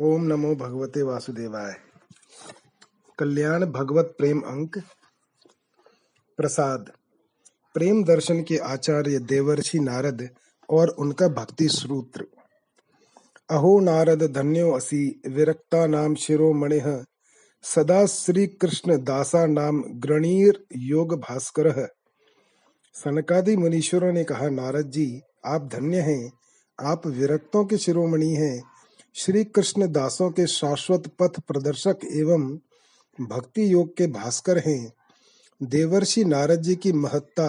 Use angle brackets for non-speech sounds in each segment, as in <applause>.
ओम नमो भगवते वासुदेवाय। कल्याण भगवत प्रेम अंक प्रसाद। प्रेम दर्शन के आचार्य देवर्षि नारद और उनका भक्ति सूत्र। अहो नारद धन्यो असि, विरक्ता नाम शिरोमणि सदा श्री कृष्ण दासा नाम ग्रणीर योग भास्कर। सनकादि मुनीश्वरों ने कहा, नारद जी, आप धन्य हैं, आप विरक्तों के शिरोमणि हैं श्री कृष्ण दासों के शाश्वत पथ प्रदर्शक एवं भक्ति योग के भास्कर हैं। देवर्षि नारद जी की महत्ता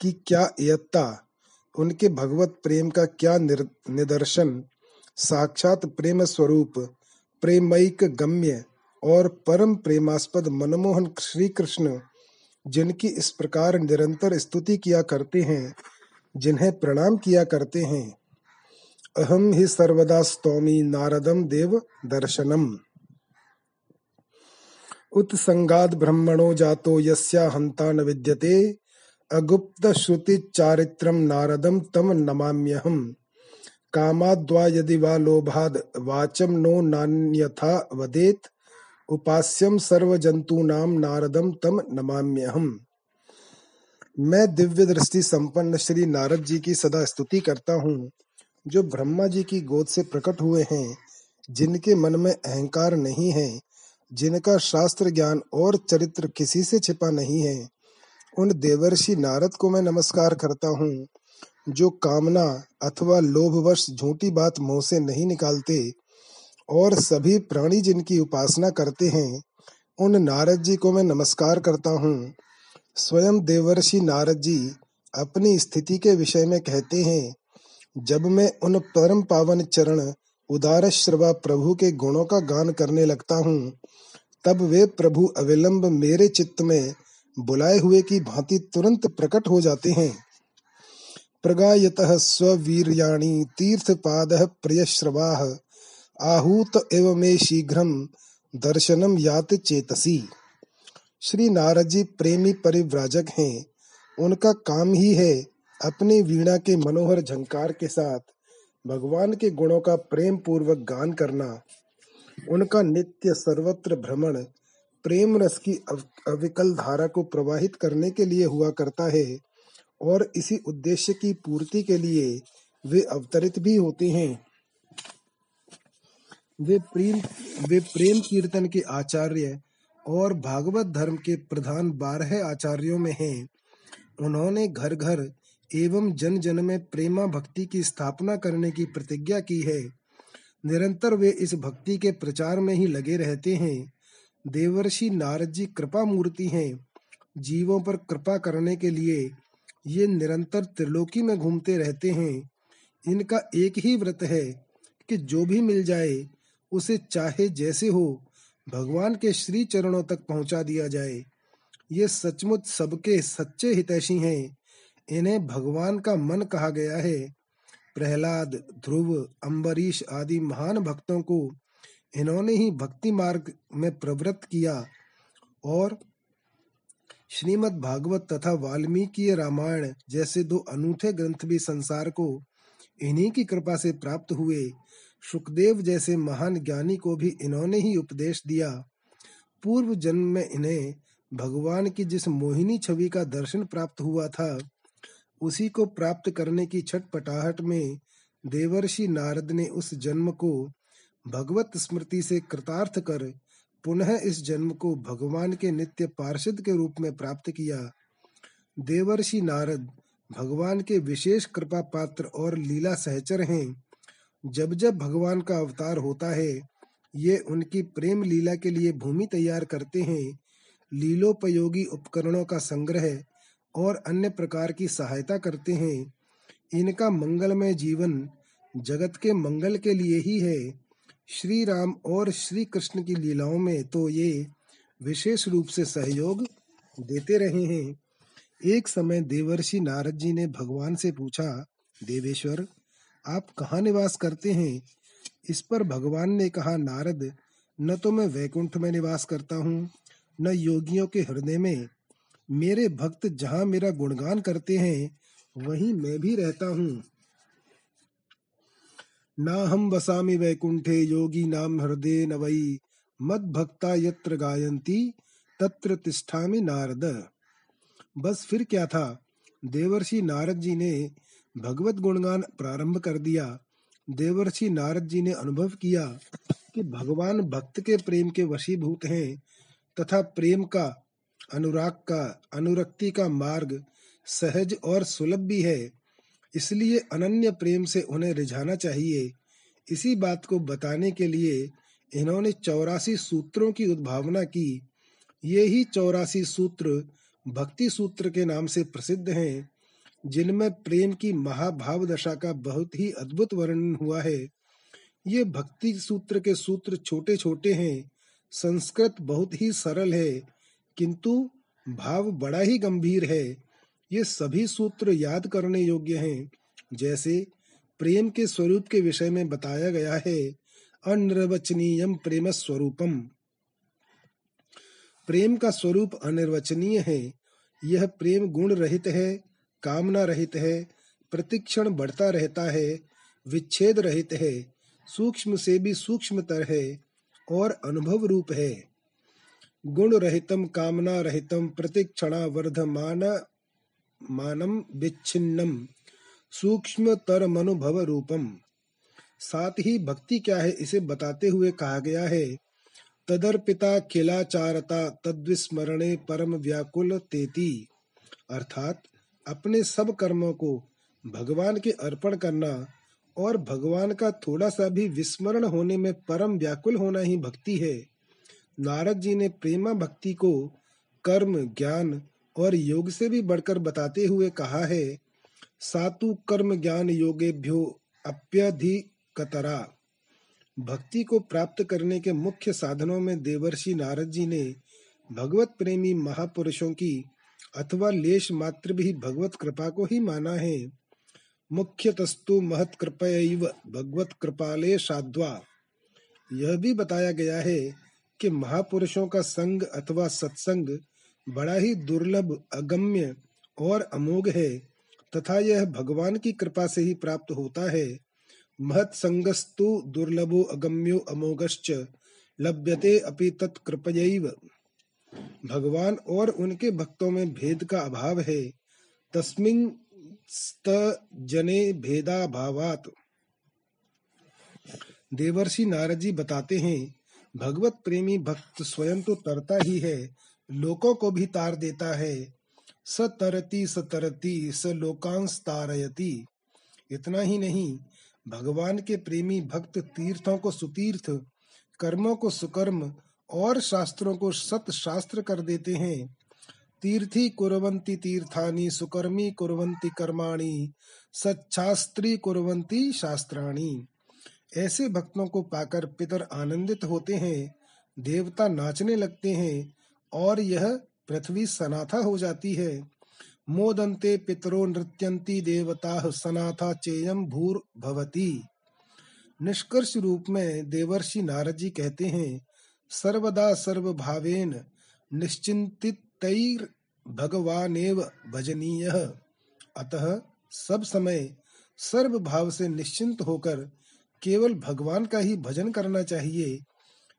की क्या यत्ता उनके भगवत प्रेम का क्या निदर्शन, साक्षात प्रेम स्वरूप, प्रेमैक गम्य और परम प्रेमास्पद मनमोहन श्री कृष्ण, जिनकी इस प्रकार निरंतर स्तुति किया करते हैं, जिन्हें प्रणाम किया करते हैं। अहम हि सर्वदा स्तौमि नारदम देव दर्शनम। उत्संगाद ब्रह्मणो जातो यस्या हंता न विद्यते अगुप्त श्रुति चारित्रम नारदम तम नमाम्यहम। कामाद्वा यदि वा लोभाद वाचम नो नान्यथा वदेत उपास्यम सर्वजंतूनाम नारदम तम नमाम्यहम। मैं दिव्य दृष्टि संपन्न श्री नारद जी की सदा स्तुति करता हूँ। जो ब्रह्मा जी की गोद से प्रकट हुए हैं, जिनके मन में अहंकार नहीं है, जिनका शास्त्र ज्ञान और चरित्र किसी से छिपा नहीं है, उन देवर्षि नारद को मैं नमस्कार करता हूँ, जो कामना अथवा लोभवश झूठी बात मुँह से नहीं निकालते, और सभी प्राणी जिनकी उपासना करते हैं, उन नारद जी को मैं नमस्कार करता हूँ। स्वयं देवर्षि नारद जी अपनी स्थिति के विषय में कहते हैं जब मैं उन परम पावन चरण उदार श्रवा प्रभु के गुणों का गान करने लगता हूँ, तब वे प्रभु अविलंब मेरे चित्त में बुलाए हुए की भांति तुरंत प्रकट हो जाते हैं। प्रगायत स्वीरियाणी प्रिय प्रियश्रवा, आहूत एव मे शीघ्र दर्शनम यात चेतसी। श्री नारद जी प्रेमी परिव्राजक हैं, उनका काम ही है अपनी वीणा के मनोहर झंकार के साथ भगवान के गुणों का प्रेम पूर्वक गान करना, उनका नित्य सर्वत्र भ्रमण, प्रेम रस की अविकल धारा को प्रवाहित करने के लिए हुआ करता है और इसी उद्देश्य की पूर्ति के लिए वे अवतरित भी होते हैं। वे प्रेम वे प्रेम कीर्तन के आचार्य और भागवत धर्म के प्रधान बारह आचार्यों में हैं। उन्होंने घर घर एवं जन जन में प्रेमा भक्ति की स्थापना करने की प्रतिज्ञा की है। निरंतर वे इस भक्ति के प्रचार में ही लगे रहते हैं। देवर्षि नारद जी कृपा मूर्ति हैं। जीवों पर कृपा करने के लिए ये निरंतर त्रिलोकी में घूमते रहते हैं। इनका एक ही व्रत है कि जो भी मिल जाए, उसे चाहे जैसे हो, भगवान के श्री चरणों तक पहुँचा दिया जाए। ये सचमुच सबके सच्चे हितैषी हैं। इन्हें भगवान का मन कहा गया है। प्रहलाद, ध्रुव अम्बरीश आदि महान भक्तों को इन्होंने ही भक्ति मार्ग में प्रवृत्त किया और श्रीमद् भागवत तथा वाल्मीकि रामायण जैसे दो अनूठे ग्रंथ भी संसार को इन्हीं की कृपा से प्राप्त हुए। सुखदेव जैसे महान ज्ञानी को भी इन्होंने ही उपदेश दिया। पूर्व जन्म में इन्हें भगवान की जिस मोहिनी छवि का दर्शन प्राप्त हुआ था उसी को प्राप्त करने की छटपटाहट में देवर्षि नारद ने उस जन्म को भगवत स्मृति से कृतार्थ कर पुनः इस जन्म को भगवान के नित्य पार्षद के रूप में प्राप्त किया। देवर्षि नारद भगवान के विशेष कृपा पात्र और लीला सहचर हैं। जब जब भगवान का अवतार होता है, ये उनकी प्रेम लीला के लिए भूमि तैयार करते हैं। लीलोपयोगी उपकरणों का संग्रह और अन्य प्रकार की सहायता करते हैं। इनका मंगलमय जीवन जगत के मंगल के लिए ही है। श्री राम और श्री कृष्ण की लीलाओं में तो ये विशेष रूप से सहयोग देते रहे हैं। एक समय देवर्षि नारद जी ने भगवान से पूछा, देवेश्वर, आप कहाँ निवास करते हैं? इस पर भगवान ने कहा, नारद, न तो मैं वैकुंठ में निवास करता हूँ, न योगियों के हृदय में मेरे भक्त जहाँ मेरा गुणगान करते हैं, वहीं मैं भी रहता हूँ। नाहं वसामि वैकुंठे योगी नाम हृदय न वै। मद भक्ता यत्र गायंती तत्र तिष्ठामि नारद। बस फिर क्या था? देवर्षि नारद जी ने भगवत गुणगान प्रारंभ कर दिया। देवर्षि नारद जी ने अनुभव किया कि भगवान भक्त के प्रेम के वशीभूत हैं तथा प्रेम का अनुराग का, अनुरक्ति का मार्ग सहज और सुलभ भी है। इसलिए अनन्य प्रेम से उन्हें रिझाना चाहिए। इसी बात को बताने के लिए इन्होंने चौरासी सूत्रों की उद्भावना की। ये ही चौरासी सूत्र भक्ति सूत्र के नाम से प्रसिद्ध हैं, जिनमें प्रेम की महाभाव दशा का बहुत ही अद्भुत वर्णन हुआ है। ये भक्ति सूत्र के सूत्र छोटे छोटे हैं, संस्कृत बहुत ही सरल है किंतु भाव बड़ा ही गंभीर है। ये सभी सूत्र याद करने योग्य हैं। जैसे प्रेम के स्वरूप के विषय में बताया गया है, अनिर्वचनीय प्रेम स्वरूपम प्रेम का स्वरूप अनिर्वचनीय है। यह प्रेम गुण रहित है, कामना रहित है, प्रतिक्षण बढ़ता रहता है, विच्छेद रहित है, सूक्ष्म से भी सूक्ष्मतर है और अनुभव रूप है। गुण रहितम कामना रहितम प्रतिक्षणा वर्धमान मानम, विच्छिन्नम सूक्ष्म तर मनुभव रूपम साथ ही भक्ति क्या है, इसे बताते हुए कहा गया है, तदर्पिता खिलाचारता तद्विस्मरणे परम व्याकुल तेती। अर्थात, अपने सब कर्मों को भगवान के अर्पण करना और भगवान का थोड़ा सा भी विस्मरण होने में परम व्याकुल होना ही भक्ति है। नारद जी ने प्रेमा भक्ति को कर्म, ज्ञान और योग से भी बढ़कर बताते हुए कहा है, सातु कर्म ज्ञान योगेभ्यो अप्यधिकतरा। भक्ति को प्राप्त करने के मुख्य साधनों में देवर्षि नारद जी ने भगवत प्रेमी महापुरुषों की अथवा लेश मात्र भी भगवत कृपा को ही माना है। मुख्य तस्तु महत कृपया भगवत कृपाले साध्वा। यह भी बताया गया है कि महापुरुषों का संग अथवा सत्संग बड़ा ही दुर्लभ, अगम्य और अमोघ है, तथा यह भगवान की कृपा से ही प्राप्त होता है। महत्संगस्तु दुर्लभो अगम्यो अमोघश्च, लभ्यते अपि तत्कृपयैव भगवान और उनके भक्तों में भेद का अभाव है। तस्मिन जने भेदा भावात देवर्षि नारद जी बताते हैं भगवत प्रेमी भक्त स्वयं तो तरता ही है, लोकों को भी तार देता है। सतरती सतरती स लोकांश तारयती। इतना ही नहीं, भगवान के प्रेमी भक्त तीर्थों को सुतीर्थ, कर्मों को सुकर्म और शास्त्रों को सत शास्त्र कर देते हैं। तीर्थी कुरवंती तीर्थानी, सुकर्मी कुरवंती कर्माणी सच्छास्त्री कुरवंती शास्त्राणी। ऐसे भक्तों को पाकर पितर आनंदित होते हैं, देवता नाचने लगते हैं और यह पृथ्वी सनाथा हो जाती है। मोदन्ते पितरो नृत्यंती देवता सनाथा चेयम भूर भवती। निष्कर्ष रूप में देवर्षि नारद जी कहते हैं, सर्वदा सर्व सर्वभावेन निश्चिंतितैर भगवानेव भजनीय। अतः सब समय सर्व भाव से निश्चिंत होकर केवल भगवान का ही भजन करना चाहिए।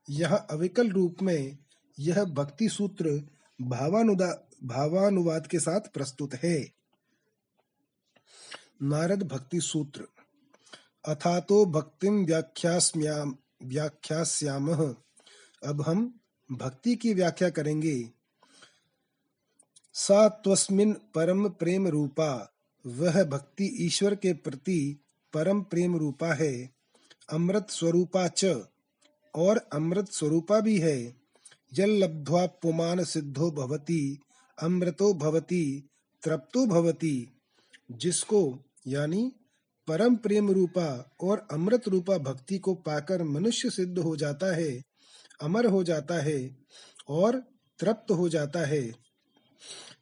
यह अविकल रूप में यह भक्ति सूत्र भावानुदा, भावानुवाद के साथ प्रस्तुत है। नारद भक्ति सूत्र। अथातो भक्तिम व्याख्यास्याम व्याख्यास्याम। अब हम भक्ति की व्याख्या करेंगे। सा त्वस्मिन परम प्रेम रूपा, वह भक्ति ईश्वर के प्रति परम प्रेम रूपा है। अमृत स्वरूपा च। और अमृत स्वरूपा भी है। जल लब्ध्वा पुमान सिद्धो भवती, अमृतो भवती, तृप्तो भवती। जिसको, यानी परम प्रेम रूपा और अमृत रूपा भक्ति को पाकर मनुष्य सिद्ध हो जाता है, अमर हो जाता है और तृप्त हो जाता है।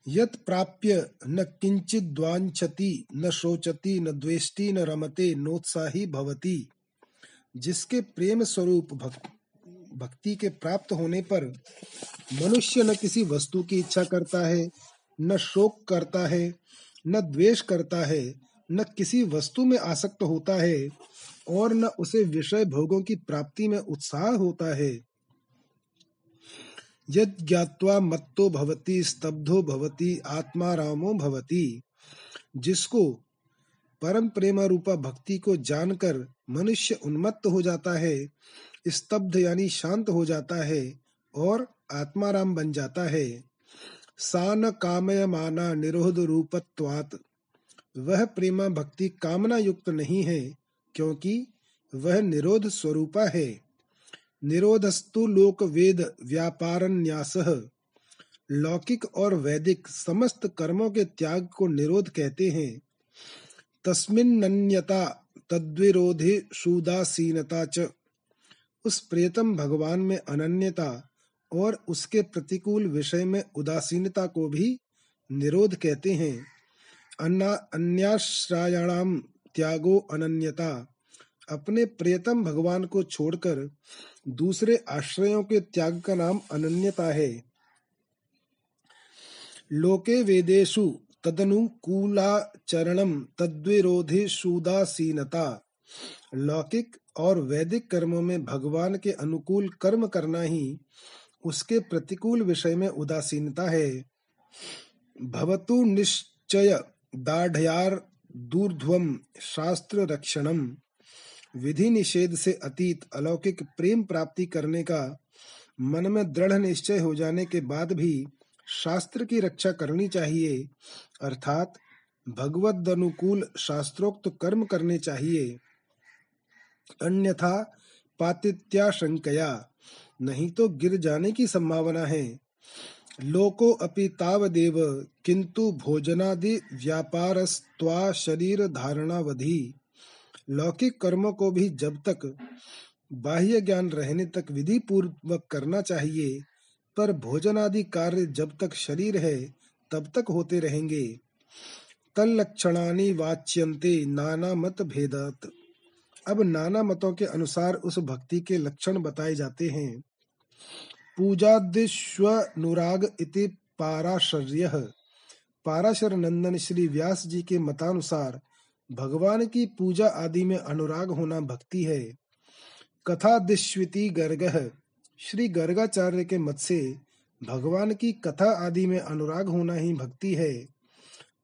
यत प्राप्य न किंचित द्वांछति न शोचति, न द्वेष्टि, न रमते, नोत्साही भवती। जिसके प्रेम स्वरूप भक्त भक्ति के प्राप्त होने पर मनुष्य न किसी वस्तु की इच्छा करता है, न शोक करता है, न द्वेष करता है, न किसी वस्तु में आसक्त होता है और न उसे विषय भोगों की प्राप्ति में उत्साह होता है। यद ज्ञात्वा मत्तो भवति, स्तब्धो भवति, आत्मा रामो भवति, जिसको परम प्रेम रूपा भक्ति को जानकर मनुष्य उन्मत्त हो जाता है, स्तब्ध यानी शांत हो जाता है और आत्माराम बन जाता है। सान कामय माना निरोध रूपत्वात। वह प्रेमा भक्ति कामना युक्त नहीं है, क्योंकि वह निरोध स्वरूपा है। निरोधस्तु लोक वेद व्यापार न्यास लौकिक और वैदिक समस्त कर्मों के त्याग को निरोध कहते हैं। तस्मिन्नन्यता तद्विरोधि सुदासीनता च। उस प्रियतम भगवान में अनन्यता और उसके प्रतिकूल विषय में उदासीनता को भी निरोध कहते हैं। अन्याश्रायाणाम त्यागो अनन्यता। अपने प्रियतम भगवान को छोड़कर दूसरे आश्रयों के त्याग का नाम अनन्यता है। लोके वेदेशु तदनुकूलाचरणम तद्विरोधी सुदासीनता। लौकिक और वैदिक कर्मों में भगवान के अनुकूल कर्म करना ही उसके प्रतिकूल विषय में उदासीनता है। भवतु निश्चय दाढ़यार दूर्ध्वम शास्त्र रक्षणम विधि निषेध से अतीत अलौकिक प्रेम प्राप्ति करने का मन में दृढ़ निश्चय हो जाने के बाद भी शास्त्र की रक्षा करनी चाहिए, अर्थात भगवद अनुकूल शास्त्रोक्त कर्म करने चाहिए। अन्यथा पातित्याशंकया, नहीं तो गिर जाने की संभावना है। लोको अपि तावदेव, किंतु भोजनादि व्यापारस्त्वा शरीर धारणावधि। लौकिक कर्मों को भी जब तक बाह्य ज्ञान रहने तक विधि पूर्वक करना चाहिए। पर भोजन आदि कार्य जब तक शरीर है, तब तक होते रहेंगे। तलक्षणानि वाच्यन्ते नाना मत भेदत। अब नाना मतों के अनुसार उस भक्ति के लक्षण बताए जाते हैं। पूजादिश्वनुराग इति पाराशर्य। पाराशर नंदन श्री व्यास जी के मतानुसार भगवान की पूजा आदि में अनुराग होना भक्ति है। कथा दिश्विति गर्ग। श्री गर्गाचार्य के मत से भगवान की कथा आदि में अनुराग होना ही भक्ति है।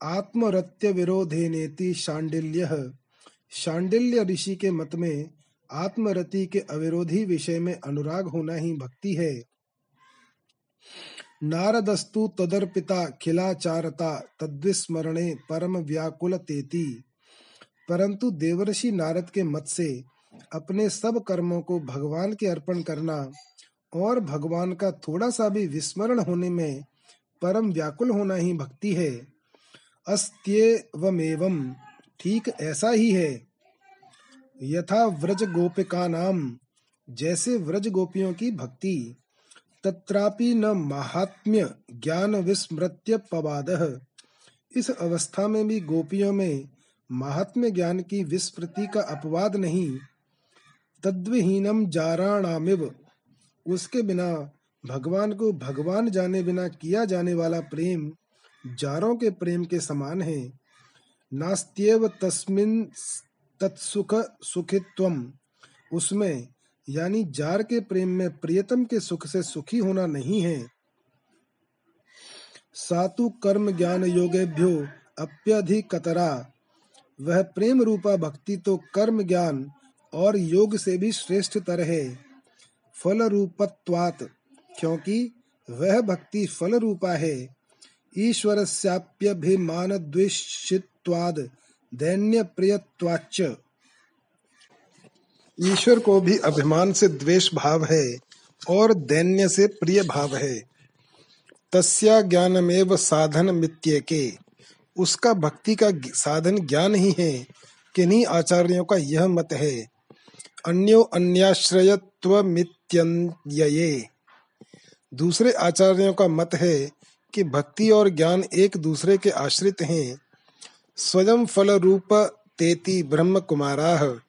आत्मरत्य विरोधे नेति शांडिल्य। शांडिल्य ऋषि के मत में आत्मरति के अविरोधी विषय में अनुराग होना ही भक्ति है। नारदस्तु तदर्पिता खिलाचारता तद्विस्मरणे परम व्याकुल तेती। परंतु देवर्षि नारद के मत से अपने सब कर्मों को भगवान के अर्पण करना और भगवान का थोड़ा सा भी विस्मरण होने में परम व्याकुल होना ही भक्ति है। अस्त्यवमेवम ठीक ऐसा ही है। यथा व्रज गोपिका नाम जैसे व्रज गोपियों की भक्ति, तत्रापि न महात्म्य ज्ञान विस्मृत्य पवाद। इस अवस्था में भी गोपियों में महात्म्य ज्ञान की विस्मृति का अपवाद नहीं। तद्विहीनम जाराणामिव उसके बिना, भगवान को भगवान जाने बिना किया जाने वाला प्रेम जारों के प्रेम के समान है। नास्त्यव तस्मिन तत्सुख सुखित्वम। उसमें, यानी जार के प्रेम में प्रियतम के सुख से सुखी होना नहीं है। सातु कर्म ज्ञान योगेभ्यो अप्यधिकतरा। वह प्रेम रूपा भक्ति तो कर्म ज्ञान और योग से भी श्रेष्ठ तर है। फल रूपत्वात क्योंकि वह भक्ति फल रूपा है। ईश्वर स्याप्यभिमान द्वेषित्वाद दैन्य प्रियत्वाच ईश्वर को भी अभिमान से द्वेष भाव है, और दैन्य से प्रिय भाव है। तस्या ज्ञानमेव साधन मित्य के उसका भक्ति का साधन ज्ञान ही है। किन्हीं आचार्यों का यह मत है। अन्यो अन्याश्रयत्व दूसरे आचार्यों का मत है कि भक्ति और ज्ञान एक दूसरे के आश्रित हैं। स्वयं फल रूप तेती ब्रह्म कुमारा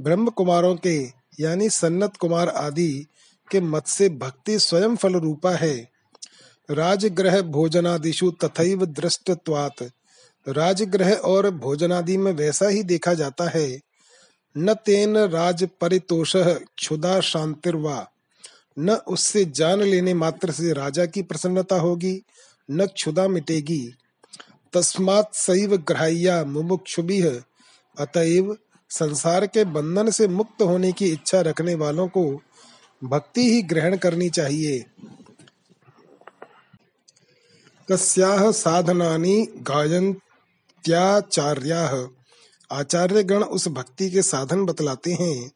ब्रह्म कुमारों के, यानी सन्नत कुमार आदि के मत से भक्ति स्वयं फल रूपा है। राजग्रह भोजनादिशु तथैव दृष्टत्वात्। राजग्रह और भोजनादि में वैसा ही देखा जाता है। न तेन राज परितोष क्षुदा शांतिर्वा। न उससे जान लेने मात्र से राजा की प्रसन्नता होगी, न क्षुदा मिटेगी। तस्मात सैव ग्राह्या मुमुक्षुभिः, अतएव संसार के बंधन से मुक्त होने की इच्छा रखने वालों को भक्ति ही ग्रहण करनी चाहिए। तस्याह साधनानि गायन्त्याचार्याः। आचार्य गण उस भक्ति के साधन बतलाते हैं।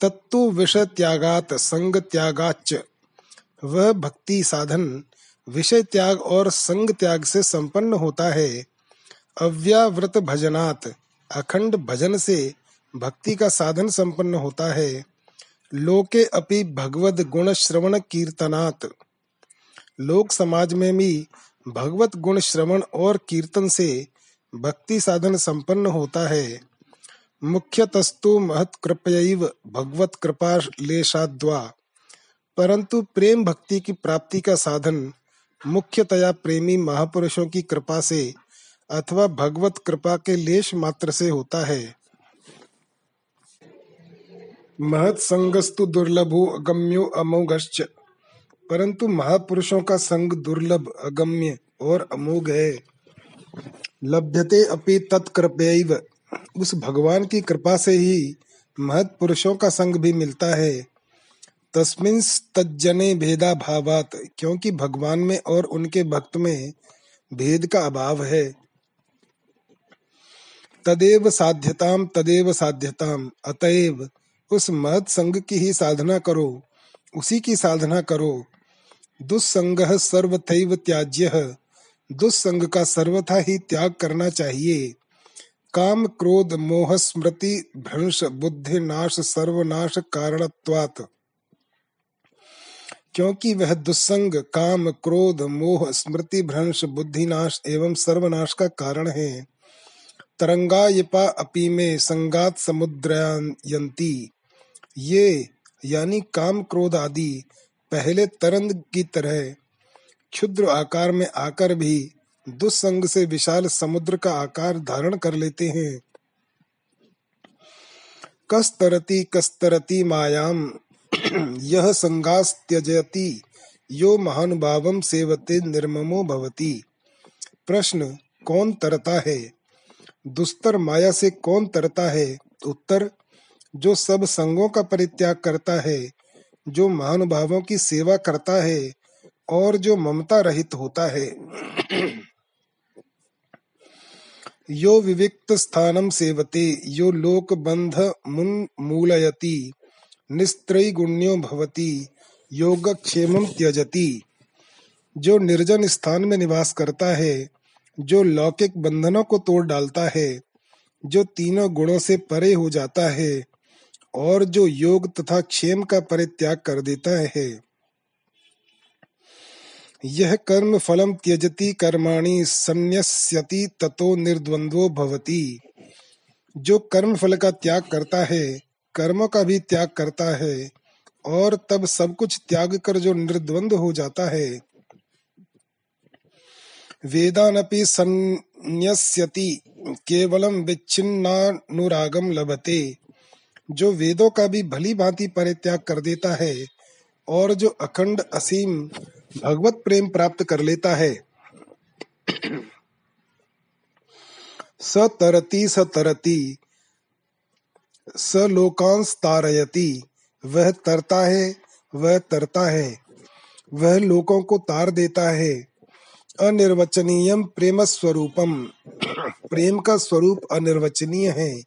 तत्तु विषय त्यागात, संग त्यागाच वह भक्ति साधन, विषय त्याग और संग त्याग से संपन्न होता है। अव्यावृत भजनात, अखंड भजन से भक्ति का साधन संपन्न होता है। लोके अपि भगवत गुण श्रवण कीर्तनात्। लोक समाज में भी भगवत गुण श्रवण और कीर्तन से भक्ति साधन संपन्न होता है। मुख्यतस्तु महत कृपयैव भगवत कृपा लेशाद्वा परंतु प्रेम भक्ति की प्राप्ति का साधन मुख्यतया प्रेमी महापुरुषों की कृपा से अथवा भगवत कृपा के लेश मात्र से होता है। महत संगस्तु दुर्लभो अगम्यो अमोघश्च। परंतु महापुरुषों का संग दुर्लभ अगम्य और अमोघ है। लभ्यते अपि तत्कृपैव उस भगवान की कृपा से ही महत पुरुषों का संग भी मिलता है। तस्मिन तज्जने भेदा भावात क्योंकि भगवान में और उनके भक्त में भेद का अभाव है। तदेव साध्यताम तदेव साध्यताम, अतएव उस महत संग की ही साधना करो, उसी की साधना करो। दुस्संग सर्वथैव त्याज्य। दुस्संग का सर्वथा ही त्याग करना चाहिए। काम, क्रोध, मोह, स्मृति, भ्रंश, बुद्धि, नाश, सर्वनाश कारणत्वात्। क्योंकि वह दुस्संग, काम, क्रोध, मोह, स्मृति, भ्रंश बुद्धिनाश एवं सर्वनाश का कारण है। तरंगायपा अपी में संगात समुद्रयंती ये, यानी काम, क्रोध आदि, पहले तरंग की तरह क्षुद्र आकार में आकर भी दुस्संग से विशाल समुद्र का आकार धारण कर लेते हैं। कस्तरती कस्तरती मायाम, यह संगास त्यजती यो महानुभावम सेवते निर्ममो भवती। प्रश्न, कौन तरता है? दुस्तर माया से कौन तरता है? उत्तर, जो सब संगों का परित्याग करता है, जो महानुभावों की सेवा करता है और जो ममता रहित होता है, यो विविक्त स्थानम सेवते, यो लोक बंध मुन मूलयति, निस्त्रयी गुण्यो भवति योगक्षेमम त्यजति। जो निर्जन स्थान में निवास करता है, जो लौकिक बंधनों को तोड़ डालता है, जो तीनों गुणों से परे हो जाता है, और जो योग तथा क्षेम का परित्याग कर देता है। यह कर्म फलम त्यजति कर्माणि संन्यस्यति ततो निर्द्वंद्वो भवति। जो कर्म फल का त्याग करता है, कर्मों का भी त्याग करता है, और तब सब कुछ त्याग कर जो निर्द्वंद हो जाता है। वेदानपि संन्यस्यति, केवलम विच्छिन्नानुरागम लभते। जो वेदों का भी भली भांति परित्याग कर देता है, और जो अखंड असीम भगवत प्रेम प्राप्त कर लेता है। सतरती सतरती सलोकांस तारयती वह तरता है, वह तरता है, वह लोकों को तार देता है। अनिर्वचनीयम प्रेम स्वरूपम प्रेम का स्वरूप अनिर्वचनीय है।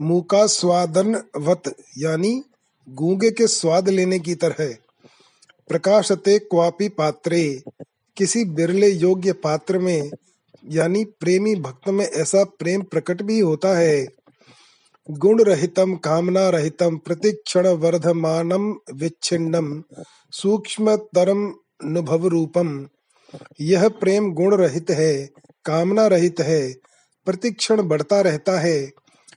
मुका स्वादन वत यानी गूँगे के स्वाद लेने की तरह। प्रकाशते क्वापी पात्रे। किसी बिरले योग्य पात्र में, यानी प्रेमी भक्त में ऐसा प्रेम प्रकट भी होता है। गुण रहितम, कामना रहितम, प्रतिक्षण वर्धमानम, विच्छिन्नम सूक्ष्म तरम अनुभव रूपम। यह प्रेम गुण रहित है, कामना रहित है, प्रतिक्षण बढ़ता रहता है,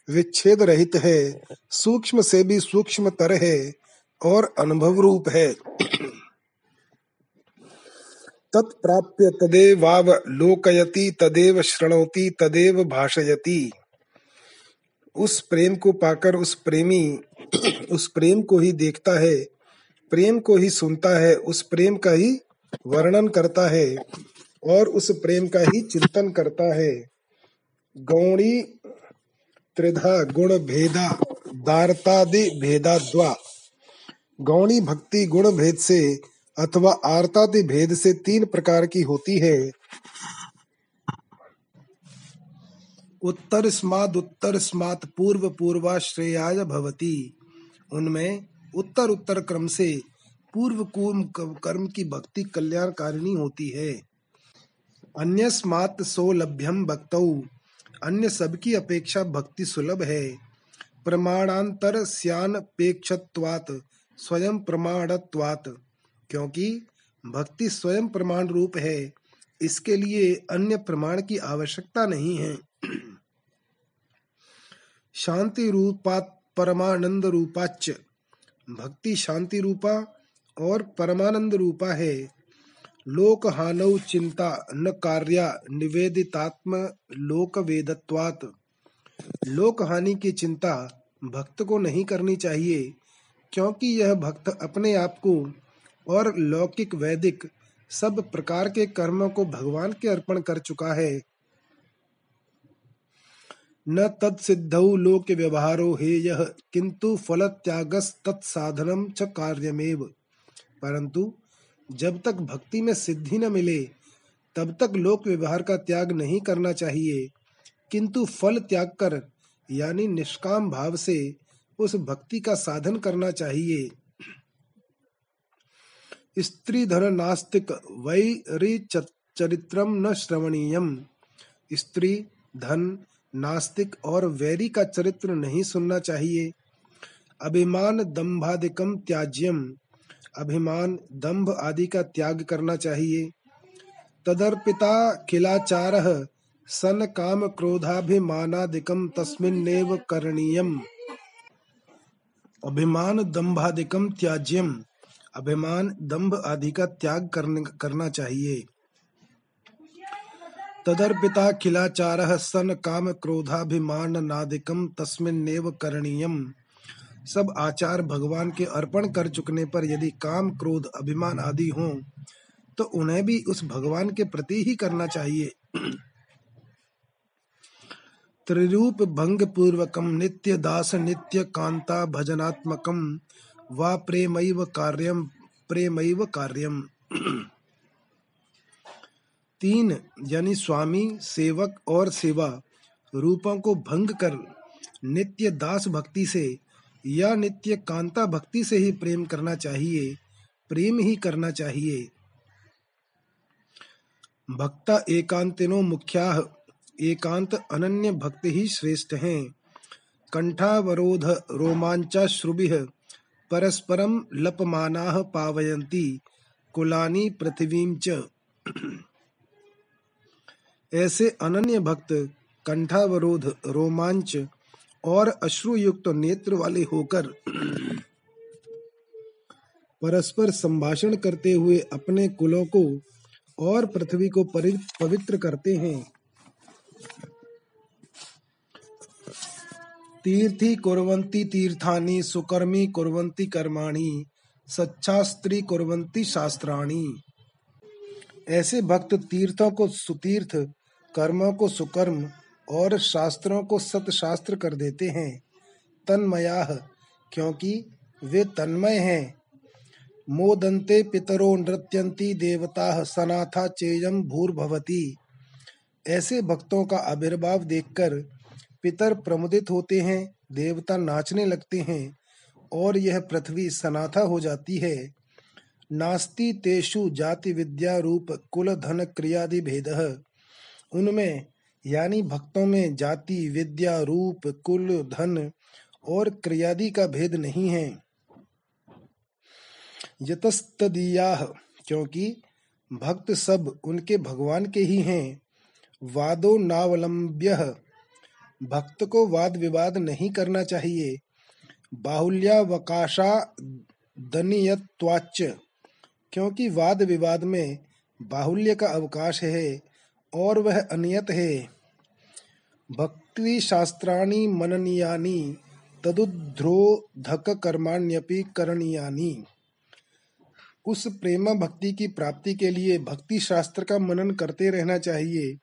विच्छेद रहित है, सूक्ष्म से भी सूक्ष्म तर है, और अनुभव रूप है। तत्प्राप्य तदेवाव लोकयति, तदेव शृणोति, तदेव भाषयति। उस प्रेम को पाकर उस प्रेमी, उस प्रेम को ही देखता है, प्रेम को ही सुनता है, उस प्रेम का ही वर्णन करता है और उस प्रेम का ही चिंतन करता है। गौणी त्रिधा गुण भेदा दारतादि भेदाद्वा। गौणी भक्ति गुण भेद से अथवा आरतादि भेद से तीन प्रकार की होती है। उत्तर स्माद उत्तर स्मात पूर्व पूर्वाश्रयाय भवती। उनमें उत्तर उत्तर क्रम से पूर्व कर्म की भक्ति कल्याणकारिणी होती है। अन्य स्मात सोलभ्यम भक्तौ। अन्य सबकी अपेक्षा भक्ति सुलभ है। प्रमाणांतर स्यानपेक्षत्वात् स्वयं प्रमाणत्वात्। क्योंकि भक्ति स्वयं प्रमाण रूप है। इसके लिए अन्य प्रमाण की आवश्यकता नहीं है। <clears throat> शांति रूपात परमानंद रूपाच भक्ति शांति रूपा और परमानंद रूपा है। लोक हानव चिंता न कार्या निवेदितात्म लोक वेदत्वात। लोक हानि की चिंता भक्त को नहीं करनी चाहिए, क्योंकि यह भक्त अपने आप को और लौकिक वैदिक सब प्रकार के कर्मों को भगवान के अर्पण कर चुका है। न तत्सिद्धौ लोक व्यवहारो हे यह किंतु फल त्यागस तत्साधनम च कार्यमेव। परंतु जब तक भक्ति में सिद्धि न मिले, तब तक लोक व्यवहार का त्याग नहीं करना चाहिए। किंतु फल त्याग कर, यानी निष्काम भाव से उस भक्ति का साधन करना चाहिए। स्त्री धन नास्तिक वैरी चरित्रम न श्रवणीयम। स्त्री धन नास्तिक और वैरी का चरित्र नहीं सुनना चाहिए। अभिमान दम्भादिकम त्याज्यम। अभिमान दंभ आदि का त्याग करना चाहिए। तदर्पिता किलाचार सन काम क्रोधाभिमानादिकम तस्मिन्नेव करणीयम। अभिमान दंभादिकम त्याज्यम। अभिमान दंभ आदि का त्याग करने चाहिए। तदर्पिता किलाचार सन काम क्रोधाभिमान नादिकम तस्मिन्नेव करणीयम। सब आचार भगवान के अर्पण कर चुकने पर यदि काम क्रोध अभिमान आदि हो तो उन्हें भी उस भगवान के प्रति ही करना चाहिए। त्रिरूप भंग पूर्वकम नित्य दास नित्य कांता भजनात्मकम वा प्रेमैव कार्यम प्रेमैव कार्यम तीन, यानी स्वामी, सेवक और सेवा, रूपों को भंग कर, नित्य दास भक्ति से या नित्य कांता भक्ति से ही प्रेम करना चाहिए, प्रेम ही करना चाहिए। भक्ता एकांतिनो मुख्या, एकांत अनन्य भक्त ही श्रेष्ठ हैं। कंठावरोध रोमांचा श्रुभि परस्परम लपमाना पावयंती कुलानी पृथ्वी च। ऐसे अनन्य भक्त, कंठावरोध, रोमांच और अश्रु युक्त नेत्र वाले होकर परस्पर संभाषण करते हुए अपने कुलों को और पृथ्वी को पवित्र करते हैं। तीर्थी कुरवंती तीर्थानी, सुकर्मी कुरवंती कर्माणी सच्छास्त्री कुरवंती शास्त्राणी। ऐसे भक्त तीर्थों को सुतीर्थ, कर्मों को सुकर्म और शास्त्रों को सतशास्त्र कर देते हैं। तन्मया, क्योंकि वे तन्मय हैं। मोदंते पितरो नृत्यंती देवता, सनाथा चेयम भूर्भवती। ऐसे भक्तों का आविर्भाव देखकर पितर प्रमुदित होते हैं, देवता नाचने लगते हैं, और यह पृथ्वी सनाथा हो जाती है। नास्ति तेषु जाति विद्या रूप कुल धन क्रियादि भेद। उनमें, यानी भक्तों में जाति विद्या रूप कुल धन और क्रियादि का भेद नहीं है। यतस्तदीया, क्योंकि भक्त सब उनके भगवान के ही हैं। वादो नावलंब्य भक्त को वाद विवाद नहीं करना चाहिए। बाहुल्यावकाशा दनियत्वाच क्योंकि वाद विवाद में बाहुल्य का अवकाश है और वह अनियत है। भक्ति शास्त्राणी मननीयानी तदुद्रोधक कर्माण्यपि करणीयानी। उस प्रेमा भक्ति की प्राप्ति के लिए भक्ति शास्त्र का मनन करते रहना चाहिए।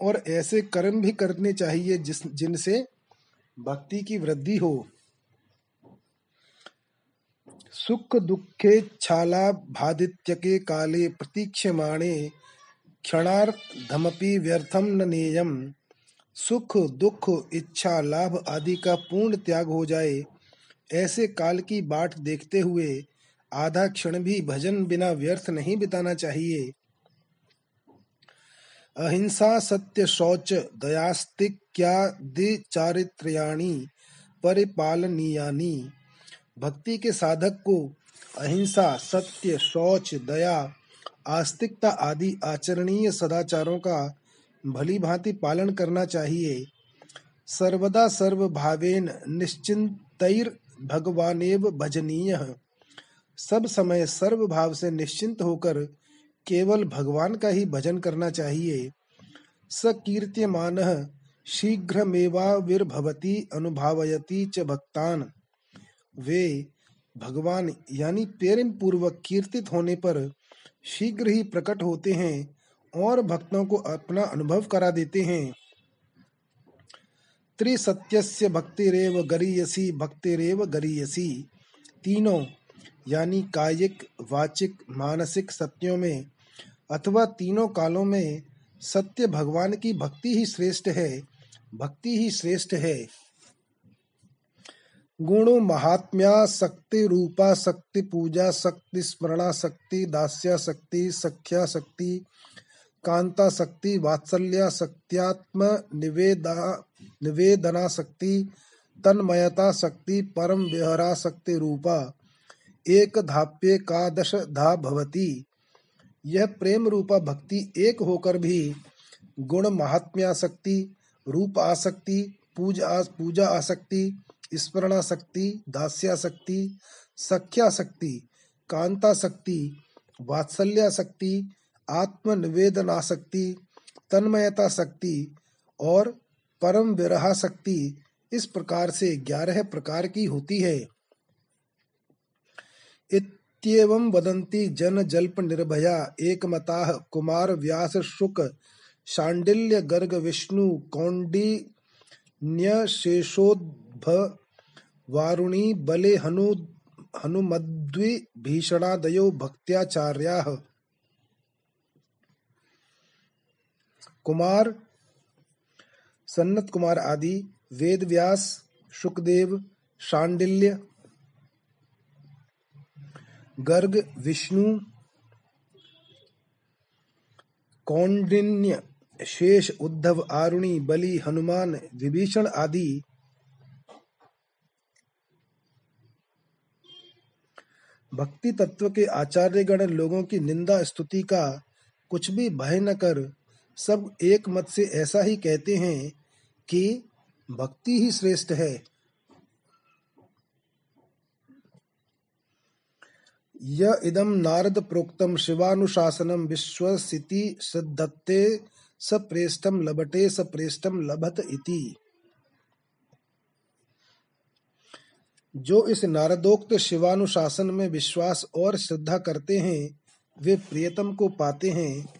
और ऐसे कर्म भी करने चाहिए जिस, जिनसे भक्ति की वृद्धि हो। सुख दुखे छाला भादित्य के काले प्रतीक्षमाणे क्षणार्धमपि व्यर्थम न नेयम सुख, दुख, इच्छा, लाभ आदि का पूर्ण त्याग हो जाए। ऐसे काल की बाट देखते हुए आधा क्षण भी भजन बिना व्यर्थ नहीं बिताना चाहिए। अहिंसा, सत्य, शौच दयास्तिक्यादि चारित्र्याणी, परिपालनीयानी। भक्ति के साधक को अहिंसा, सत्य, शौच, दया, आस्तिकता आदि आचरणीय सदाचारों का भली भांति पालन करना चाहिए। सर्वदा सर्व भावेन निश्चिंतैर भगवानेव भजनीय। सब समय सर्व भाव से निश्चिंत होकर केवल भगवान का ही भजन करना चाहिए। स कीर्त्यमान शीघ्रमेवाविर्भवति अनुभावयति च भक्तान। वे भगवान यानी प्रेम पूर्वक कीर्तित होने पर शीघ्र ही प्रकट होते हैं और भक्तों को अपना अनुभव करा देते हैं। त्रिसत्यस्य भक्तिरेव गरीयसी भक्तिरेव गरीयसी। तीनों यानी कायिक, वाचिक, मानसिक सत्यों में अथवा तीनों कालों में सत्य भगवान की भक्ति ही श्रेष्ठ है, भक्ति ही श्रेष्ठ है। गुण महात्म्या शक्ति रूपा शक्ति पूजा शक्ति स्मरणा शक्ति दास्या शक्ति सख्या शक्ति कांता शक्ति वात्सल्या शक्त्यात्म निवेदा निवेदना शक्ति तन्मयता शक्ति परम विहरा शक्ति रूपा एक धाप्य का दश धा भवती। यह प्रेम रूपा भक्ति एक होकर भी गुण महात्म्य आसक्ति रूप आसक्ति, पूज पूजा पूजा आसक्ति स्मरणाशक्ति दास्याशक्ति सख्याशक्ति कांताशक्ति वात्सल्याशक्ति आत्मनिवेदनाशक्ति तन्मयता शक्ति और परम विरहा शक्ति इस प्रकार से ग्यारह प्रकार की होती है। इत्येवं वदन्ति जन जल्प निर्भया एकमताः कुमार व्यास शुक, शांडिल्य गर्ग विष्णु कौंडी न्यशेषोद्भ वारुणी, बले हनु, हनुमद्वि भीषणादयो भक्त्याचार्याः। कुमार, सन्नत कुमार आदि, वेद व्यास, शुकदेव, शांडिल्य गर्ग, विष्णु, कौंडिन्य, शेष, उद्धव, आरुणि, बलि, हनुमान, विभीषण आदि। भक्ति तत्व के आचार्यगण लोगों की निंदा, स्तुति का कुछ भी भय न कर, सब एक मत से ऐसा ही कहते हैं कि भक्ति ही श्रेष्ठ है। य इदं नारद प्रोक्तं शिवानुशासनं विश्वसिति सिद्धत्ते स लभते लभत इति। जो इस नारदोक्त शिवानुशासन में विश्वास और श्रद्धा करते हैं, वे प्रियतम को पाते हैं,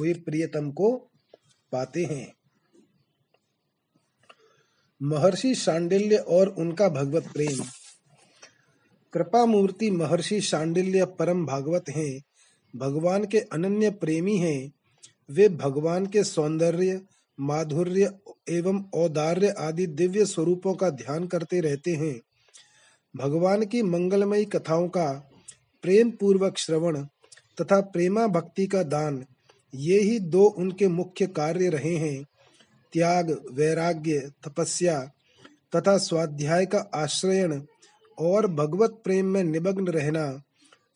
वे प्रियतम को पाते हैं। महर्षि शांडिल्य और उनका भगवत प्रेम। कृपा मूर्ति महर्षि शांडिल्य परम भागवत हैं, भगवान के अनन्य प्रेमी हैं। वे भगवान के सौंदर्य, माधुर्य एवं औदार्य आदि दिव्य स्वरूपों का ध्यान करते रहते हैं। भगवान की मंगलमयी कथाओं का प्रेम पूर्वक श्रवण तथा प्रेमा भक्ति का दान, ये ही दो उनके मुख्य कार्य रहे हैं। त्याग, वैराग्य, तपस्या तथा स्वाध्याय का आश्रयण और भगवत प्रेम में निमग्न रहना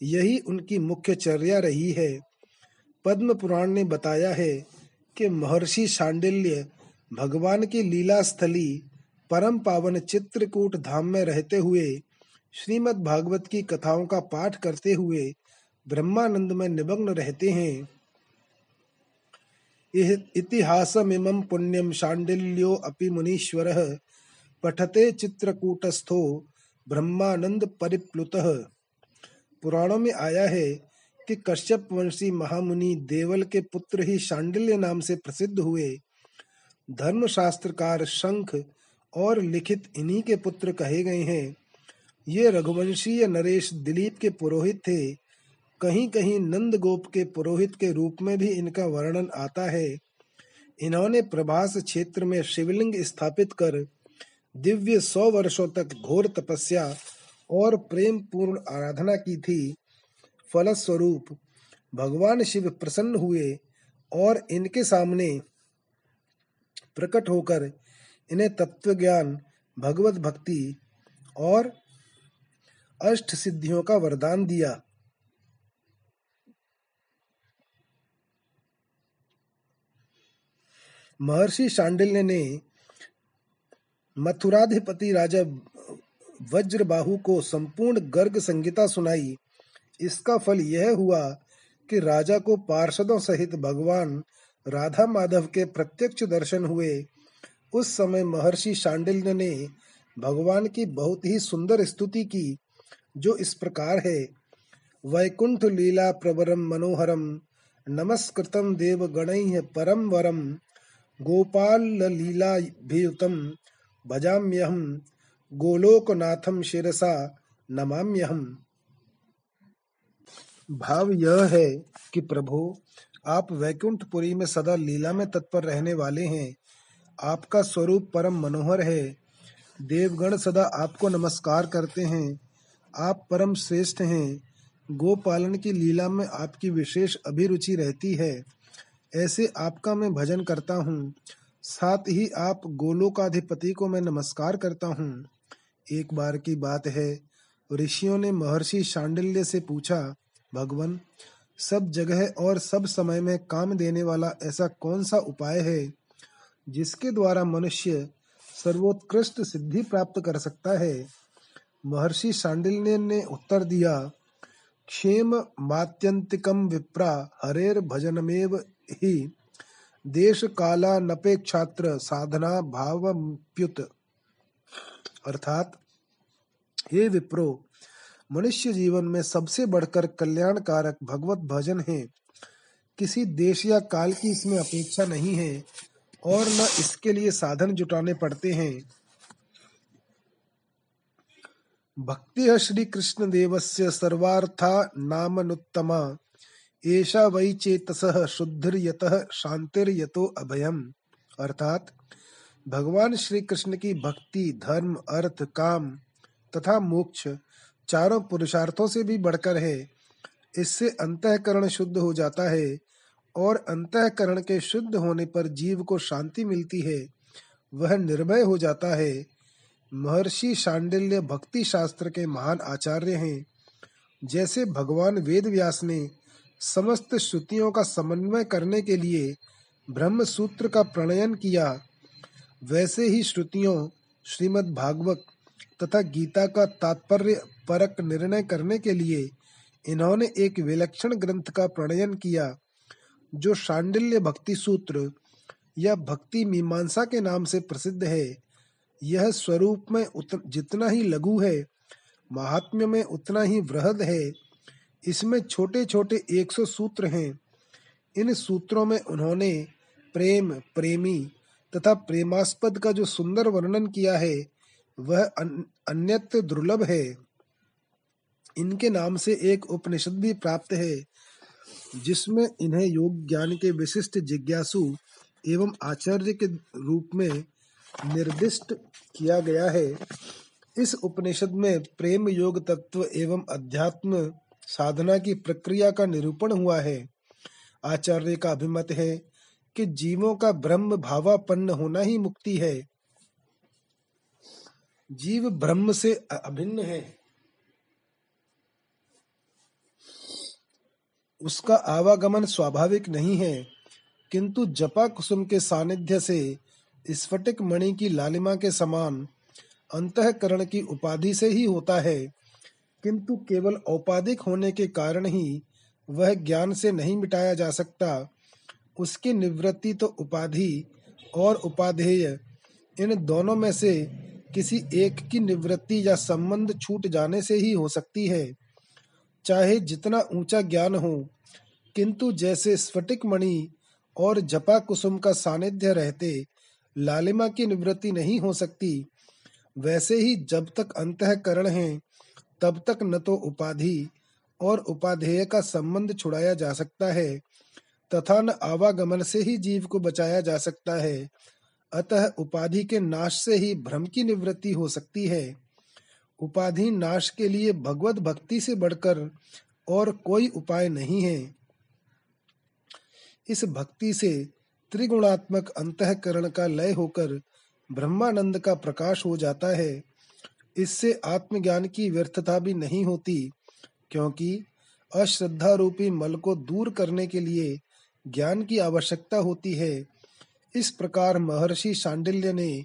यही उनकी मुख्य चर्या रही है। पद्म पुराण ने बताया है कि महर्षि शांडिल्य भगवान की लीला स्थली परम पावन चित्रकूट धाम में रहते हुए श्रीमद् भागवत की कथाओं का पाठ करते हुए ब्रह्मानंद में निमग्न रहते हैं। इतिहासमिमं पुण्यं शाण्डिल्योऽपि मुनीश्वरः पठते चित्रकूटस्थो ब्रह्मानंद परिप्लुत। पुराणों में आया है कि कश्यप वंशी महामुनि देवल के पुत्र ही शांडिल्य नाम से प्रसिद्ध हुए। धर्म शास्त्रकार शंख और लिखित इन्हीं के पुत्र कहे गए हैं। ये रघुवंशीय नरेश दिलीप के पुरोहित थे। कहीं कहीं नंद गोप के पुरोहित के रूप में भी इनका वर्णन आता है। इन्होंने प्रभास क्षेत्र में शिवलिंग स्थापित कर दिव्य सौ वर्षों तक घोर तपस्या और प्रेम पूर्ण आराधना की थी। फलस्वरूप भगवान शिव प्रसन्न हुए और इनके सामने प्रकट होकर इन्हें तत्व ज्ञान भगवत भक्ति और अष्ट सिद्धियों का वरदान दिया। महर्षि शांडिल्य ने मथुराधिपति राजा वज्रबाहु को संपूर्ण गर्ग संगीता सुनाई। इसका फल यह हुआ कि राजा को पार्षदों सहित भगवान राधा माधव के प्रत्यक्ष दर्शन हुए। उस समय महर्षि शांडिल्य ने भगवान की बहुत ही सुंदर स्तुति की, जो इस प्रकार है। वैकुंठ लीला प्रवरम मनोहरम, नमस्कृतम देव गणैः परम वरम, गोपाल लीला भीयुतम भजाम्यहम गोलोकनाथम शिरसा नमाम्यहम भाव यह है कि प्रभु, आप वैकुंठपुरी में सदा लीला में तत्पर रहने वाले हैं। आपका स्वरूप परम मनोहर है। देवगण सदा आपको नमस्कार करते हैं। आप परम श्रेष्ठ हैं। गोपालन की लीला में आपकी विशेष अभिरुचि रहती है। ऐसे आपका मैं भजन करता हूँ। साथ ही आप गोलोकाधिपति को मैं नमस्कार करता हूँ। एक बार की बात है। ऋषियों ने महर्षि शांडिल्य से पूछा, भगवान, सब जगह और सब समय में काम देने वाला ऐसा कौन सा उपाय है जिसके द्वारा मनुष्य सर्वोत्कृष्ट सिद्धि प्राप्त कर सकता है? महर्षि शांडिल्य ने उत्तर दिया, क्षेम मात्यंतिकम विप्रा, हरेर भजनमेव ही। देश काला नपेक्षात्र साधना भावप्युत अर्थात, हे विप्रो, मनुष्य जीवन में सबसे बढ़कर कल्याणकारक भगवत भजन है। किसी देश या काल की इसमें अपेक्षा नहीं है और न इसके लिए साधन जुटाने पड़ते हैं। भक्ति श्री कृष्ण देवस्य सर्वार्था नामनुत्तमा। एषा वै चेतसः शुद्धिर्यतः शांतिर्यतो अभयम। अर्थात, भगवान श्री कृष्ण की भक्ति, धर्म, अर्थ, काम तथा मोक्ष चारों पुरुषार्थों से भी बढ़कर है। इससे अंतकरण शुद्ध हो जाता है और अंतकरण के शुद्ध होने पर जीव को शांति मिलती है। वह निर्भय हो जाता है। महर्षि शांडिल्य भक्ति शास्त्र के महान आचार्य हैं। जैसे भगवान वेद व्यास ने समस्त श्रुतियों का समन्वय करने के लिए ब्रह्म सूत्र का प्रणयन किया। वैसे ही श्रुतियों, श्रीमद् भागवत तथा गीता का तात्पर्य परक निर्णय करने के लिए इन्होंने एक विलक्षण ग्रंथ का प्रणयन किया, जो शांडिल्य भक्ति सूत्र या भक्ति मीमांसा के नाम से प्रसिद्ध है। यह स्वरूप में जितना ही लघु है, महात्म्य में उतना ही वृहद है। इसमें छोटे छोटे एक सौ सूत्र हैं। इन सूत्रों में उन्होंने प्रेम, प्रेमी तथा प्रेमास्पद का जो सुंदर वर्णन किया है, वह अन्यत्र दुर्लभ है। इनके नाम से एक उपनिषद भी प्राप्त है, जिसमें इन्हें योग ज्ञान के विशिष्ट जिज्ञासु एवं आचार्य के रूप में निर्दिष्ट किया गया है। इस उपनिषद में प्रेम योग तत्व एवं अध्यात्म साधना की प्रक्रिया का निरूपण हुआ है। आचार्य का अभिमत है कि जीवों का ब्रह्म भावापन्न होना ही मुक्ति है। जीव ब्रह्म से अभिन्न है। उसका आवागमन स्वाभाविक नहीं है, किंतु जपा कुसुम के सानिध्य से स्फटिक मणि की लालिमा के समान अंतकरण की उपाधि से ही होता है। किंतु केवल औपाधिक होने के कारण ही वह ज्ञान से नहीं मिटाया जा सकता। उसकी निवृत्ति तो उपाधि और उपाधेय, इन दोनों में से किसी एक की निवृत्ति या संबंध छूट जाने से ही हो सकती है। चाहे जितना ऊँचा ज्ञान हो, किंतु जैसे स्फटिक मणि और जपा कुसुम का सानिध्य रहते, लालिमा की निवृत्ति नहीं हो सकती, वैसे ही जब तक अंतकरण है तब तक न तो उपाधि और उपाधेय का संबंध छुड़ाया जा सकता है, तथा न आवागमन से ही जीव को बचाया जा सकता है। अतः उपाधि के नाश से ही भ्रम की निवृत्ति हो सकती है। उपाधि नाश के लिए भगवत भक्ति से बढ़कर और कोई उपाय नहीं है। इस भक्ति से त्रिगुणात्मक अंतकरण का लय होकर ब्रह्मानंद का प्रकाश हो जाता है। इससे आत्मज्ञान की व्यर्थता भी नहीं होती, क्योंकि अश्रद्धा रूपी मल को दूर करने के लिए ज्ञान की आवश्यकता होती है। इस प्रकार महर्षि शांडिल्य ने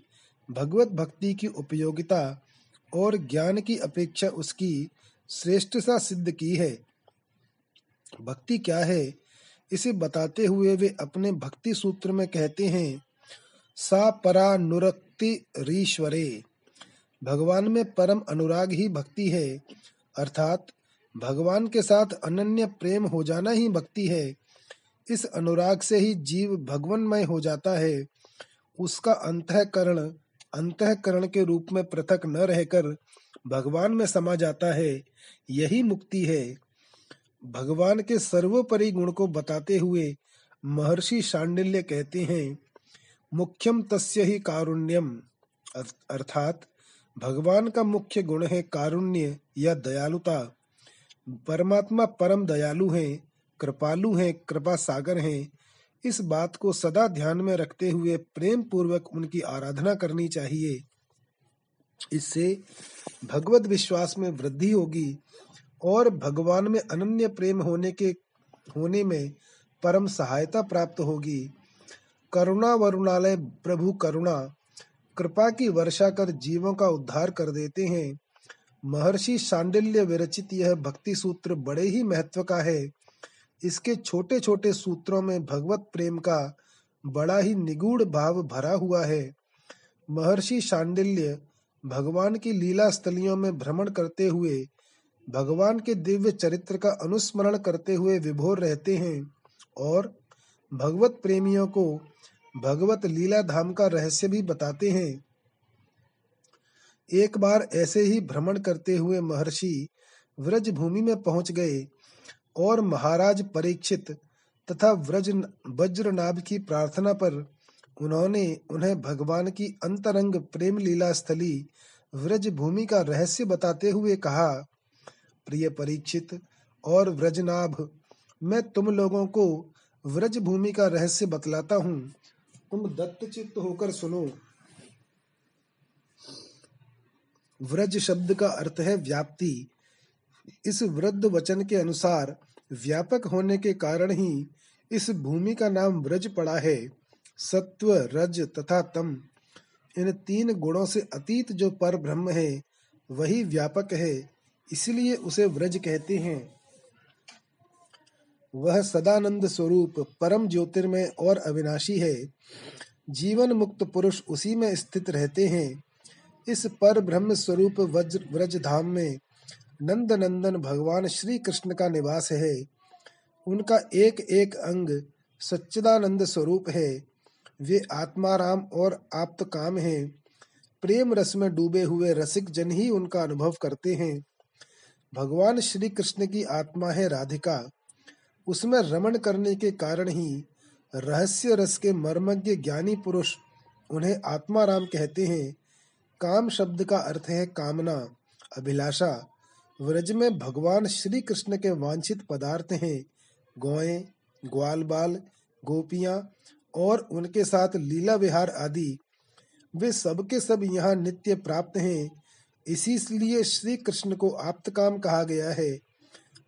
भगवत भक्ति की उपयोगिता और ज्ञान की अपेक्षा उसकी श्रेष्ठता सिद्ध की है। भक्ति क्या है, इसे बताते हुए वे अपने भक्ति सूत्र में कहते हैं, सा परा नुरक्ति रीश्वरे। भगवान में परम अनुराग ही भक्ति है। अर्थात, भगवान के साथ अनन्य प्रेम हो जाना ही भक्ति है। इस अनुराग से ही जीव भगवनमय हो जाता है। उसका अंतकरण अंतकरण के रूप में पृथक न रहकर भगवान में समा जाता है। यही मुक्ति है। भगवान के सर्वोपरि गुण को बताते हुए महर्षि शांडिल्य कहते हैं मुख्यम तस्य ही कारुण्यम अर्थात भगवान का मुख्य गुण है कारुण्य या दयालुता। परमात्मा परम दयालु हैं, कृपालु हैं, कृपा सागर हैं। इस बात को सदा ध्यान में रखते हुए प्रेम पूर्वक उनकी आराधना करनी चाहिए। इससे भगवत विश्वास में वृद्धि होगी और भगवान में अनन्य प्रेम होने के, होने में परम सहायता प्राप्त होगी। करुणा वरुणालय प्रभु करुणा। कृपा की वर्षा कर जीवों का उद्धार कर देते हैं। महर्षि सांडिल्य विरचित यह भक्ति सूत्र बड़े ही महत्व का है। इसके छोटे छोटे सूत्रों में भगवत प्रेम का बड़ा ही निगूढ़ भाव भरा हुआ है। महर्षि शांडिल्य भगवान की लीला स्थलियों में भ्रमण करते हुए, भगवान के दिव्य चरित्र का अनुस्मरण करते हुए विभोर रहते हैं और भगवत प्रेमियों को भगवत लीला धाम का रहस्य भी बताते हैं। एक बार ऐसे ही भ्रमण करते हुए महर्षि व्रज भूमि में पहुँच गए और महाराज परीक्षित तथा व्रज वज्रनाभ की प्रार्थना पर उन्होंने उन्हें भगवान की अंतरंग प्रेम लीला स्थली व्रज भूमि का रहस्य बताते हुए कहा, प्रिय परीक्षित और व्रजनाभ, मैं तुम लोगों को व्रज भूमि का रहस्य बतलाता हूँ। तुम दत्तचित्त होकर सुनो। व्रज शब्द का अर्थ है व्याप्ति। इस वृद्ध वचन के अनुसार व्यापक होने के कारण ही इस भूमि का नाम व्रज पड़ा है। सत्व, रज तथा तम। इन तीन गुणों से अतीत जो पर ब्रह्म है, वही व्यापक है, इसलिए उसे व्रज कहते हैं। वह सदानंद स्वरूप परम ज्योतिर्मय और अविनाशी है। जीवन मुक्त पुरुष उसी में स्थित रहते हैं। इस पर ब्रह्म स्वरूप व्रज धाम में नंद नंदन भगवान श्री कृष्ण का निवास है। उनका एक एक अंग सच्चिदानंद स्वरूप है। वे आत्माराम और आप्त काम है। प्रेम रस में डूबे हुए रसिक जन ही उनका अनुभव करते हैं। भगवान श्री कृष्ण की आत्मा है राधिका। उसमें रमण करने के कारण ही रहस्य रस के मर्मज्ञ ज्ञानी पुरुष उन्हें आत्माराम कहते हैं। काम शब्द का अर्थ है कामना, अभिलाषा। व्रज में भगवान श्री कृष्ण के वांछित पदार्थ हैं। गौए, ग्वाल बाल, गोपियाँ और उनके साथ लीला विहार आदि। वे सबके सब यहाँ नित्य प्राप्त हैं। इसीलिए श्री कृष्ण को आप्त काम कहा गया है।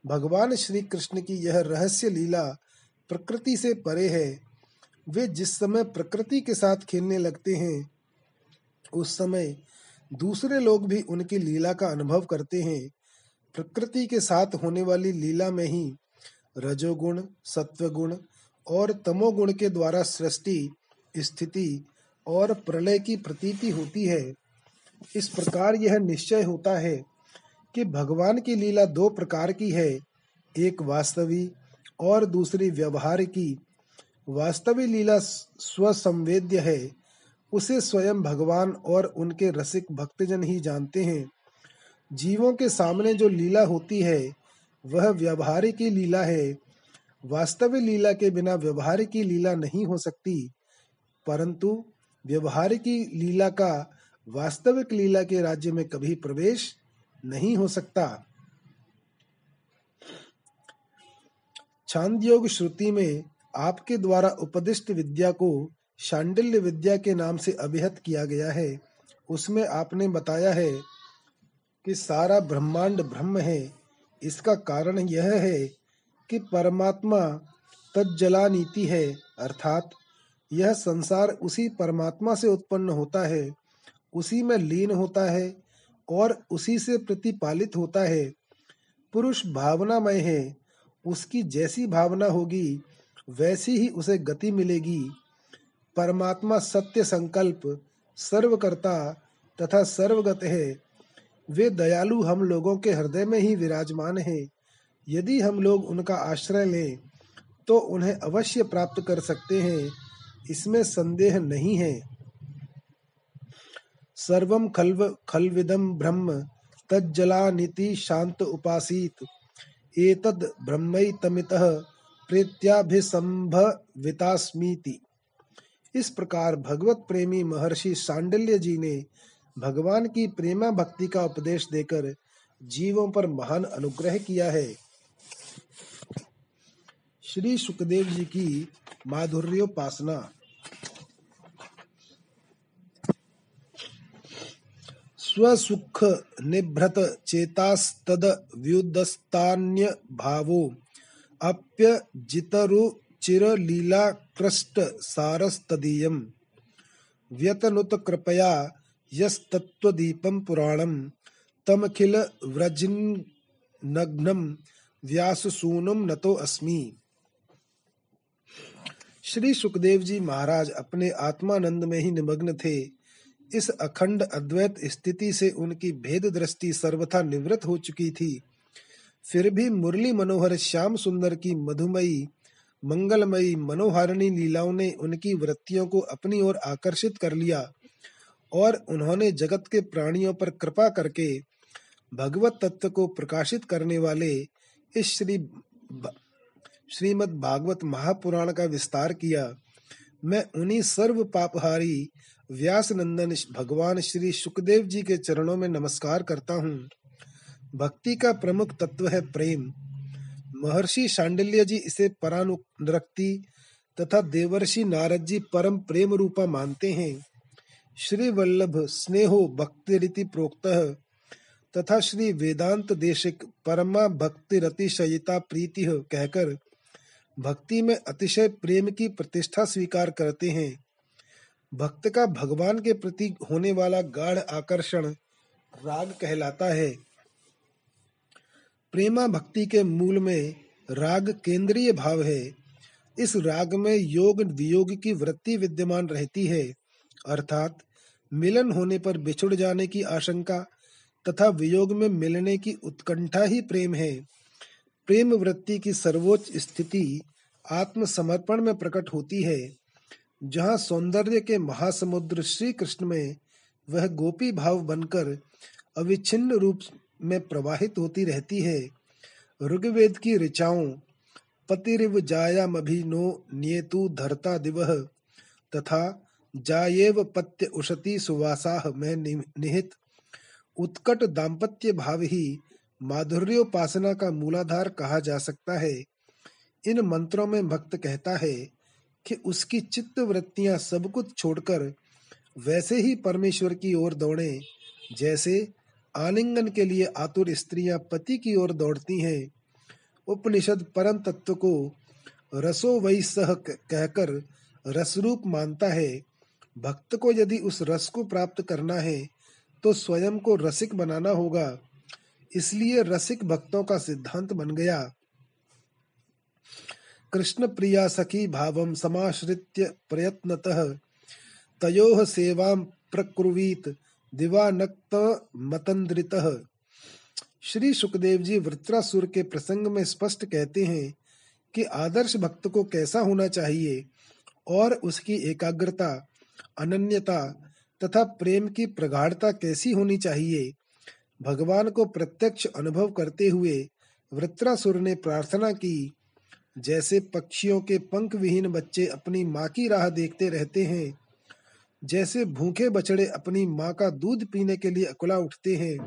भगवान श्री कृष्ण की यह रहस्य लीला प्रकृति से परे है। वे जिस समय प्रकृति के साथ खेलने लगते हैं, उस समय दूसरे लोग भी उनकी लीला का अनुभव करते हैं। प्रकृति के साथ होने वाली लीला में ही रजोगुण, सत्वगुण और तमोगुण के द्वारा सृष्टि, स्थिति और प्रलय की प्रतीति होती है। इस प्रकार यह निश्चय होता है कि भगवान की लीला दो प्रकार की है, एक वास्तवी और दूसरी व्यवहार की। वास्तविक लीला स्वसंवेद्य है, उसे स्वयं भगवान और उनके रसिक भक्तजन ही जानते हैं। जीवों के सामने जो लीला होती है, वह व्यवहारिक की लीला है। वास्तविक लीला के बिना व्यवहार की लीला नहीं हो सकती, परंतु व्यवहार की लीला का वास्तविक लीला के राज्य में कभी प्रवेश नहीं हो सकता। छांदयोग श्रुति में आपके द्वारा उपदिष्ट विद्या को शांडिल्य विद्या के नाम से अभिहत किया गया है। उसमें आपने बताया है कि सारा ब्रह्मांड ब्रह्म है। इसका कारण यह है कि परमात्मा तज्जला नीति है, अर्थात यह संसार उसी परमात्मा से उत्पन्न होता है, उसी में लीन होता है और उसी से प्रतिपालित होता है। पुरुष भावनामय है, उसकी जैसी भावना होगी, वैसी ही उसे गति मिलेगी। परमात्मा सत्य संकल्प, सर्वकर्ता तथा सर्वगत है। वे दयालु हम लोगों के हृदय में ही विराजमान है। यदि हम लोग उनका आश्रय लें तो उन्हें अवश्य प्राप्त कर सकते हैं। इसमें संदेह नहीं है। सर्वम खल्व खलविदम ब्रह्म तज्जला नीति शांत उपासित। एतद ब्रह्मैतमितः प्रेत्याभिसंभवितास्मीति इस प्रकार भगवत प्रेमी महर्षि सांडल्य जी ने भगवान की प्रेमा भक्ति का उपदेश देकर जीवों पर महान अनुग्रह किया है। श्री सुखदेव जी की माधुर्योपासना। स्वसुख निभृत चेतास्तद व्युदस्तान्य भावो अप्य जितरु चिर लीला कृष्ट सारस्तदीयम व्यतनुत कृपया यस्तत्वदीपम पुराणम। तमखिल व्रजिन्नग्नम व्याससूनम नतो अस्मि। श्री सुखदेव जी महाराज अपने आत्मानंद में ही निमग्न थे। इस अखंड अद्वैत स्थिति से उनकी भेद दृष्टि सर्वथा निवृत्त हो चुकी थी। फिर भी मुरली मनोहर श्याम सुंदर की मधुमयी, मंगलमयी मनोहारिणी लीलाओं ने उनकी वृत्तियों को अपनी ओर आकर्षित कर लिया और उन्होंने जगत के प्राणियों पर कृपा करके भगवत तत्व को प्रकाशित करने वाले इस श्री श्रीमद् भागवत महापुराण का विस्तार किया। मैं उन्हीं सर्व पापहारी व्यास नंदन भगवान श्री सुखदेव जी के चरणों में नमस्कार करता हूँ। भक्ति का प्रमुख तत्व है प्रेम। महर्षि शांडिल्य जी इसे परानुरक्ति तथा देवर्षि नारद जी परम प्रेम रूपा मानते हैं। श्री वल्लभ स्नेहो भक्ति रीति प्रोक्त तथा श्री वेदांत देशिक परमा भक्ति रतिशयिता प्रीति कहकर भक्ति में अतिशय प्रेम की प्रतिष्ठा स्वीकार करते हैं। भक्त का भगवान के प्रति होने वाला गाढ़ आकर्षण राग कहलाता है। प्रेमा भक्ति के मूल में राग केंद्रीय भाव है। इस राग में योग वियोग की वृत्ति विद्यमान रहती है, अर्थात मिलन होने पर बिछुड़ जाने की आशंका तथा वियोग में मिलने की उत्कंठा ही प्रेम है। प्रेम वृत्ति की सर्वोच्च स्थिति आत्मसमर्पण में प्रकट होती है। जहाँ सौंदर्य के महासमुद्र श्री कृष्ण में वह गोपी भाव बनकर अविच्छिन्न रूप में प्रवाहित होती रहती है। ऋग्वेद की ऋचाओं, पतिरिव जायामभिनो नियतु धरता दिवह तथा जायेव पत्य उशति सुवासाह में निहित। उत्कट दाम्पत्य भाव ही माधुर्योपासना का मूलाधार कहा जा सकता है। इन मंत्रों में भक्त कहता है कि उसकी चित्त वृत्तियाँ सब कुछ छोड़कर वैसे ही परमेश्वर की ओर दौड़े, जैसे आलिंगन के लिए आतुर स्त्रियाँ पति की ओर दौड़ती हैं। उपनिषद परम तत्व को रसो वही सह कहकर रसरूप मानता है, भक्त को यदि उस रस को प्राप्त करना है तो स्वयं को रसिक बनाना होगा। इसलिए रसिक भक्तों का सिद्धांत बन गया। कृष्ण प्रिया सखी भावम समाश्रित्य प्रयत्नतः। तयोः सेवां प्रकुर्वीत, दिवानक्त मतंद्रितः। श्री सुखदेव जी वृत्रासुर के प्रसंग में स्पष्ट कहते हैं कि आदर्श भक्त को कैसा होना चाहिए और उसकी एकाग्रता, अनन्यता तथा प्रेम की प्रगाढ़ता कैसी होनी चाहिए। भगवान को प्रत्यक्ष अनुभव करते हुए वृत्रासुर ने प्रार्थना की जैसे पक्षियों के पंख विहीन बच्चे अपनी माँ की राह देखते रहते हैं, जैसे भूखे बछड़े अपनी माँ का दूध पीने के लिए अकुला उठते हैं,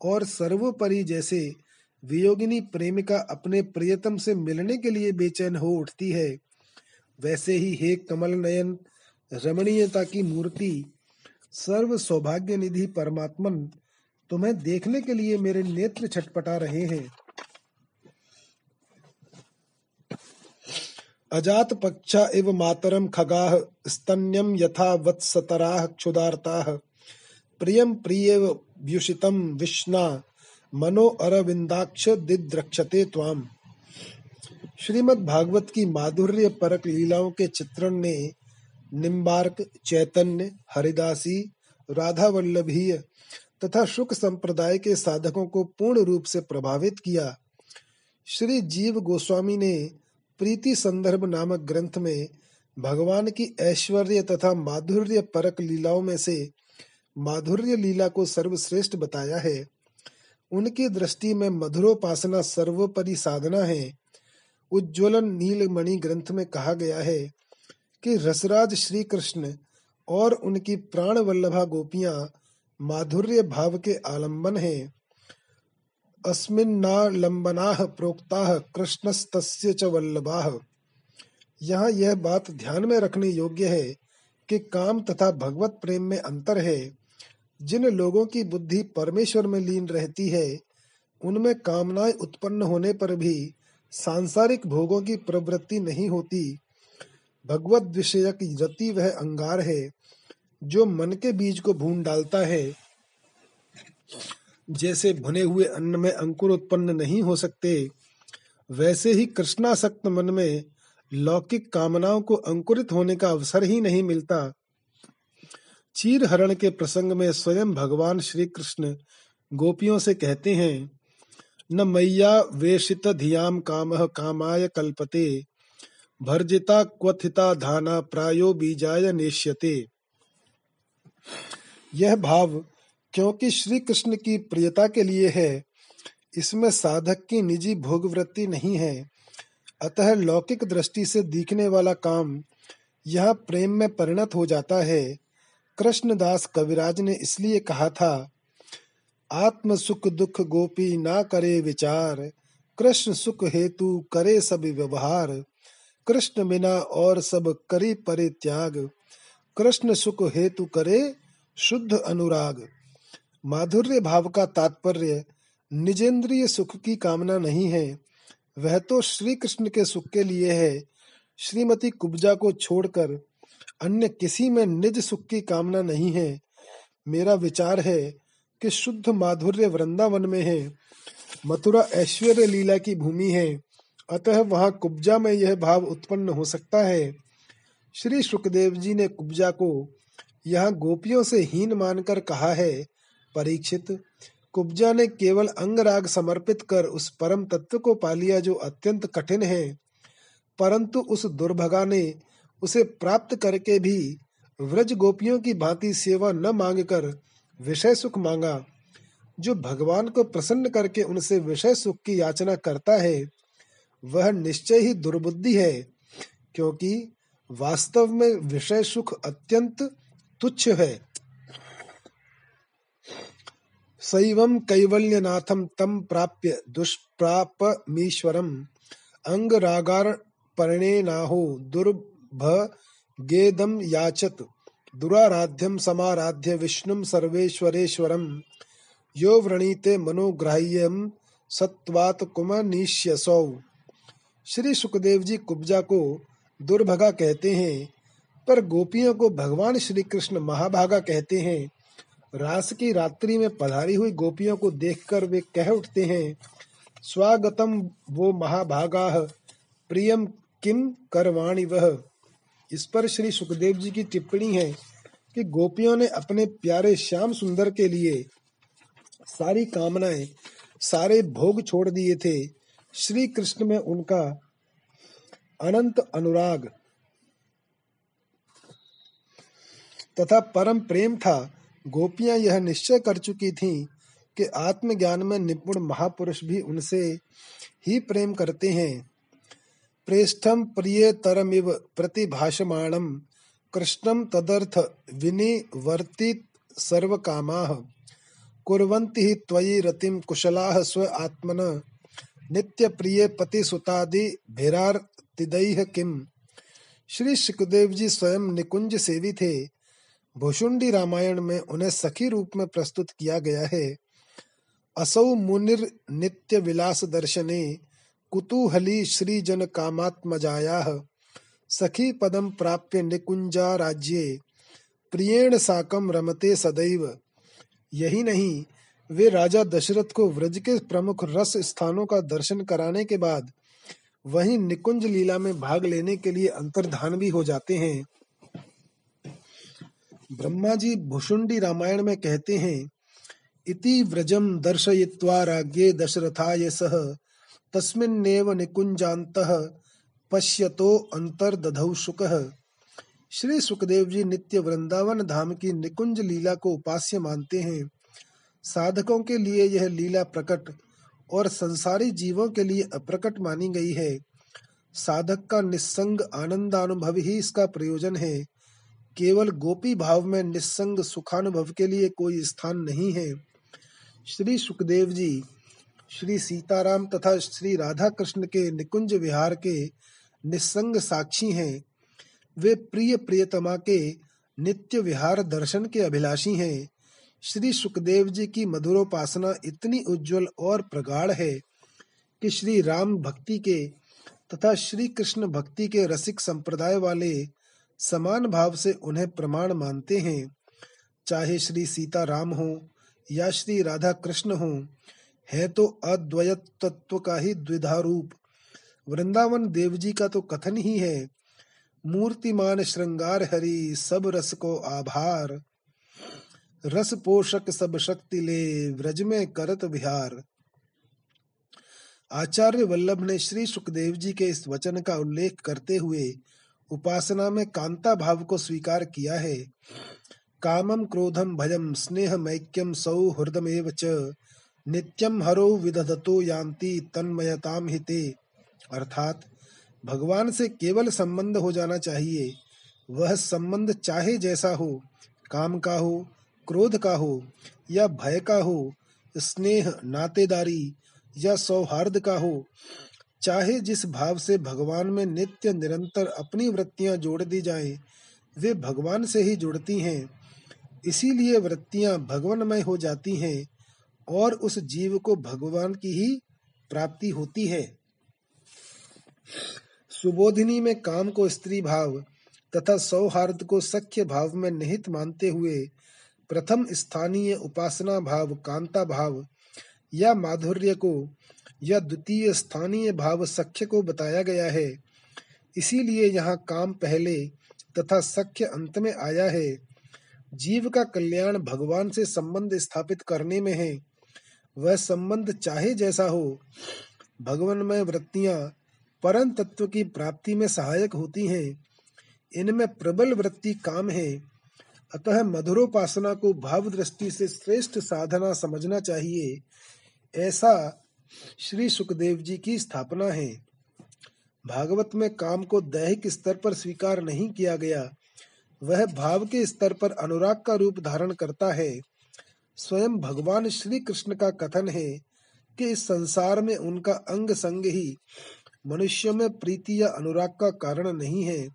और सर्वोपरि जैसे वियोगिनी प्रेमिका अपने प्रियतम से मिलने के लिए बेचैन हो उठती है। वैसे ही हे कमल नयन रमणीयता की मूर्ति सर्व सौभाग्य निधि परमात्मन, तुम्हें देखने के लिए मेरे नेत्र छटपटा रहे हैं। अजात पक्षा इव मातरम खगाह स्तन्यम यथा वत्सतराः क्षुदार्ताः प्रियम प्रिय व्युषितम विष्णा, मनो अरविंदाक्ष दिद्रक्षते त्वाम। श्रीमद् भागवत की माधुर्य परक लीलाओं के चित्रण ने निम्बार्क, चैतन्य, हरिदासी राधा वल्लभीय तथा शुक संप्रदाय के साधकों को पूर्ण रूप से प्रभावित किया। श्री जीव गोस्वामी ने प्रीति संदर्भ नामक ग्रंथ में भगवान की ऐश्वर्य तथा माधुर्य परक लीलाओं में से माधुर्य लीला को सर्वश्रेष्ठ बताया है। उनकी दृष्टि में मधुरोपासना सर्वोपरि साधना है। उज्ज्वलन नीलमणि ग्रंथ में कहा गया है कि रसराज श्री कृष्ण और उनकी प्राण वल्लभा गोपियाँ माधुर्य भाव के आलंबन हैं। अस्मिन्नालंबनाः प्रोक्ताः कृष्णस्तस्य च वल्लभाः। यहाँ यह बात ध्यान में रखने योग्य है कि काम तथा भगवत प्रेम में अंतर है। जिन लोगों की बुद्धि परमेश्वर में लीन रहती है, उनमें कामनाएँ उत्पन्न होने पर भी सांसारिक भोगों की प्रवृत्ति नहीं होती। भगवत विषयक रति वह अंगार है, जो मन के बीज को भून डालता है। जैसे भुने हुए अन्न में अंकुर उत्पन्न नहीं हो सकते, वैसे ही कृष्णासक्त मन में लौकिक कामनाओं को अंकुरित होने का अवसर ही नहीं मिलता। चीर हरण के प्रसंग में स्वयं भगवान श्री कृष्ण गोपियों से कहते हैं, न मैया वेशित धियाम काम कामाय कल्पते, भर्जिता क्वथिता धाना प्रायो बीजाय नेश्यते यह भाव क्योंकि श्री कृष्ण की प्रियता के लिए है, इसमें साधक की निजी भोग वृत्ति नहीं है। अतः लौकिक दृष्टि से दिखने वाला काम यह प्रेम में परिणत हो जाता है। कृष्णदास कविराज ने इसलिए कहा था, आत्म सुख दुख गोपी ना करे विचार, कृष्ण सुख हेतु करे सब व्यवहार। कृष्ण बिना और सब करी परे त्याग कृष्ण सुख हेतु करे शुद्ध अनुराग। माधुर्य भाव का तात्पर्य निजेंद्रिय सुख की कामना नहीं है। वह तो श्री कृष्ण के सुख के लिए है। श्रीमती कुब्जा को छोड़कर अन्य किसी में निज सुख की कामना नहीं है। मेरा विचार है कि शुद्ध माधुर्य वृंदावन में है। मथुरा ऐश्वर्य लीला की भूमि है। अतः वहाँ कुब्जा में यह भाव उत्पन्न हो सकता है। श्री सुखदेव जी ने कुब्जा को यहाँ गोपियों से हीन मानकर कहा है परीक्षित। कुब्जा ने केवल अंगराग समर्पित कर उस परम तत्व को पा लिया जो अत्यंत कठिन है। परंतु उस दुर्भगा ने उसे प्राप्त करके भी व्रज गोपियों की भांति सेवा न मांगकर विषय सुख मांगा, जो भगवान को प्रसन्न करके उनसे विषय सुख की याचना करता है। वह निश्चय ही दुर्बुद्धि है, क्योंकि वास्तव में विषय सुख अत्यंत तुच्छ है। सैवं कैवल्यनाथम तम प्राप्य दुष्प्रापमीश्वरम अंगरागार्पणेनाहो दुर्भगेदम याचत दुराराध्यम समाराध्य विष्णुम सर्वेश्वरेश्वरम यो व्रणीते मनोग्राह्यम सत्वात कुमनीष्यसौ। श्री सुखदेव जी कुब्जा को दुर्भगा कहते हैं, पर गोपियों को भगवान श्री कृष्ण महाभागा कहते हैं रास की रात्रि में पधारी हुई गोपियों को देखकर वे कह उठते हैं, स्वागतम वो महाभागा प्रियम किम करवाणी वह इस पर श्री सुखदेव जी की टिप्पणी है कि गोपियों ने अपने प्यारे श्याम सुंदर के लिए सारी कामनाएँ, सारे भोग छोड़ दिए थे। श्री कृष्ण में उनका अनंत अनुराग तथा परम प्रेम था। गोपियाँ यह निश्चय कर चुकी थीं कि आत्मज्ञान में निपुण महापुरुष भी उनसे ही प्रेम करते हैं। प्रेष्ठम प्रिय तरमिव प्रतिभाषमाणम कृष्णम तदर्थ विनिवर्तित सर्व कामाः कुर्वन्ति हि त्वयि रतिम कुशलाः स्व आत्मन, नित्य प्रिय पति सुतादि भिरार्तिदैह किम। श्री सुखदेव जी स्वयं निकुंज सेवी थे भुषुंडी रामायण में उन्हें सखी रूप में प्रस्तुत किया गया है। असौ मुनिर नित्य विलास दर्शने, कुतूहली श्री जन कामात्मजाया, सखी पदम प्राप्य निकुंजा राज्ये, प्रियेण साकम रमते सदैव। यही नहीं, वे राजा दशरथ को व्रज के प्रमुख रस स्थानों का दर्शन कराने के बाद, वहीं निकुंज लीला में भाग लेने के लिए अंतर्धान भी हो जाते हैं। ब्रह्मा जी भुषुंडी रामायण में कहते हैं, इति व्रजम दर्शयित्वा राज्ञे दशरथाय सह, तस्मिन्नेव निकुंजान्तः पश्यतो अंतर्दधौ शुकः। श्री सुखदेव जी नित्य वृंदावन धाम की निकुंज लीला को उपास्य मानते हैं। साधकों के लिए यह लीला प्रकट और संसारी जीवों के लिए अप्रकट मानी गई है। साधक का निस्संग आनंदानुभव ही इसका प्रयोजन है। केवल गोपी भाव में निस्संग सुखानुभव के लिए कोई स्थान नहीं है। श्री सुखदेव जी, श्री सीताराम तथा श्री राधा कृष्ण के निकुंज विहार के निस्संग साक्षी हैं। वे प्रिय प्रियतमा के नित्य विहार दर्शन के अभिलाषी हैं। श्री सुखदेव जी की मधुरोपासना इतनी उज्जवल और प्रगाढ़ है कि श्री राम भक्ति के तथा श्री कृष्ण भक्ति के रसिक संप्रदाय वाले समान भाव से उन्हें प्रमाण मानते हैं। चाहे श्री सीता राम हो या श्री राधा कृष्ण हो, है तो अद्वैत तत्व का ही द्विधा रूप वृंदावन देव जी का तो कथन ही है, मूर्तिमान श्रृंगार हरि, सब रस को आभार। रस पोषक सब शक्ति ले, व्रज में करत विहार। आचार्य वल्लभ ने श्री सुखदेव जी के इस वचन का उल्लेख करते हुए उपासना में कांता भाव को स्वीकार किया है। कामम क्रोधम भयम स्नेह मैक्यम सौहृदमेव च। नित्यम हरो विदधतो यान्ति तन्मयताम हिते। अर्थात, भगवान से केवल संबंध हो जाना चाहिए। वह संबंध चाहे जैसा हो, काम का हो, क्रोध का हो, या भय का हो, स्नेह नातेदारी, या सौहार्द का हो चाहे जिस भाव से भगवान में नित्य निरंतर अपनी वृत्तियाँ जोड़ दी जाए, वे भगवान से ही जुड़ती हैं। इसीलिए वृत्तियाँ भगवानमय हो जाती हैं और उस जीव को भगवान की ही प्राप्ति होती है। सुबोधिनी में काम को स्त्री भाव तथा सौहार्द को सख्य भाव में निहित मानते हुए प्रथम स्थानीय उपासना भाव, कांता भाव या माधुर्य को या द्वितीय स्थानीय भाव सख्य को बताया गया है। इसीलिए यहाँ काम पहले तथा सख्य अंत में आया है। जीव का कल्याण भगवान से संबंध स्थापित करने में है। वह संबंध चाहे जैसा हो, भगवान में वृत्तियाँ परम तत्व की प्राप्ति में सहायक होती हैं। इनमें प्रबल वृत्ति काम है। अतः मधुरोपासना को भाव दृष्टि से श्रेष्ठ साधना समझना चाहिए। ऐसा श्री सुखदेव जी की स्थापना है। भागवत में काम को दैहिक स्तर पर स्वीकार नहीं किया गया। वह भाव के स्तर पर अनुराग का रूप धारण करता है। स्वयं भगवान श्री कृष्ण का कथन है कि इस संसार में उनका अंग संग ही मनुष्यों में प्रीति या अनुराग का कारण नहीं है।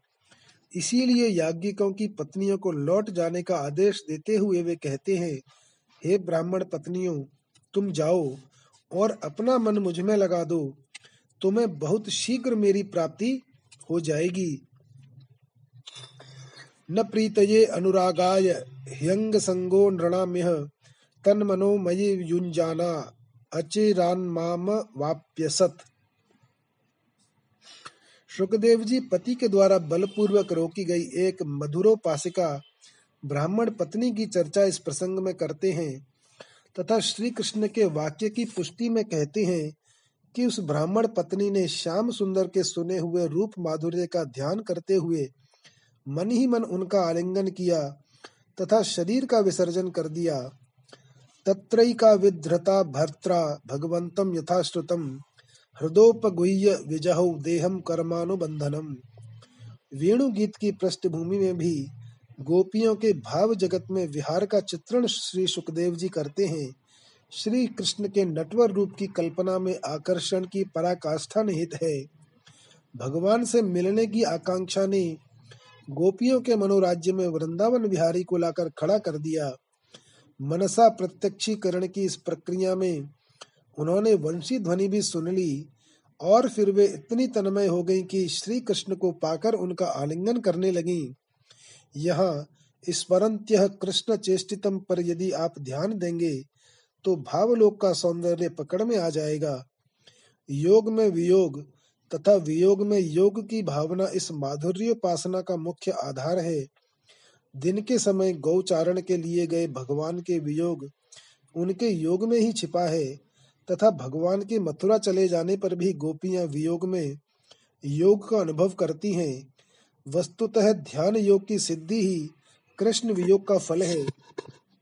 इसीलिए याज्ञिकों की पत्नियों को लौट जाने का आदेश देते हुए वे कहते हैं, हे ब्राह्मण पत्नियों, तुम जाओ। और अपना मन मुझमें लगा दो तुम्हें बहुत शीघ्र मेरी प्राप्ति हो जाएगी। न प्रीतये अनुरागाय ह्यंग संगो नृणाम्य तन मनो मयि युंजाना अचिरान माम वाप्यसत। सुखदेव जी पति के द्वारा बलपूर्वक रोकी गई एक मधुरोपासिका ब्राह्मण पत्नी की चर्चा इस प्रसंग में करते हैं। तथा श्री कृष्ण के वाक्य की पुष्टि में कहते हैं कि उस ब्राह्मण पत्नी ने श्याम सुंदर के सुने हुए रूप माधुर्य का ध्यान करते हुए मन ही मन उनका आलिंगन किया तथा शरीर का विसर्जन कर दिया। तत्रैका विधृता भर्त्रा भगवंतम यथाश्रुतम हृदोपगुह्य विजह देहम कर्मानुबंधनम वेणु गीत की पृष्ठभूमि में भी गोपियों के भाव जगत में विहार का चित्रण श्री सुखदेव जी करते हैं। श्री कृष्ण के नटवर रूप की कल्पना में आकर्षण की पराकाष्ठा निहित है। भगवान से मिलने की आकांक्षा ने गोपियों के मनोराज्य में वृंदावन विहारी को लाकर खड़ा कर दिया। मनसा प्रत्यक्षीकरण की इस प्रक्रिया में उन्होंने वंशी ध्वनि भी सुन ली और फिर वे इतनी तन्मय हो गईं कि श्री कृष्ण को पाकर उनका आलिंगन करने लगीं। यहाँ स्मरंत्य कृष्ण चेष्टितम पर यदि आप ध्यान देंगे तो भावलोक का सौंदर्य पकड़ में आ जाएगा। योग में वियोग तथा वियोग में योग की भावना इस माधुर्योपासना का मुख्य आधार है। दिन के समय गौचारण के लिए गए भगवान के वियोग उनके योग में ही छिपा है तथा भगवान के मथुरा चले जाने पर भी गोपियाँ वियोग में योग का अनुभव करती हैं। वस्तुतः ध्यान योग की सिद्धि ही कृष्ण वियोग का फल है।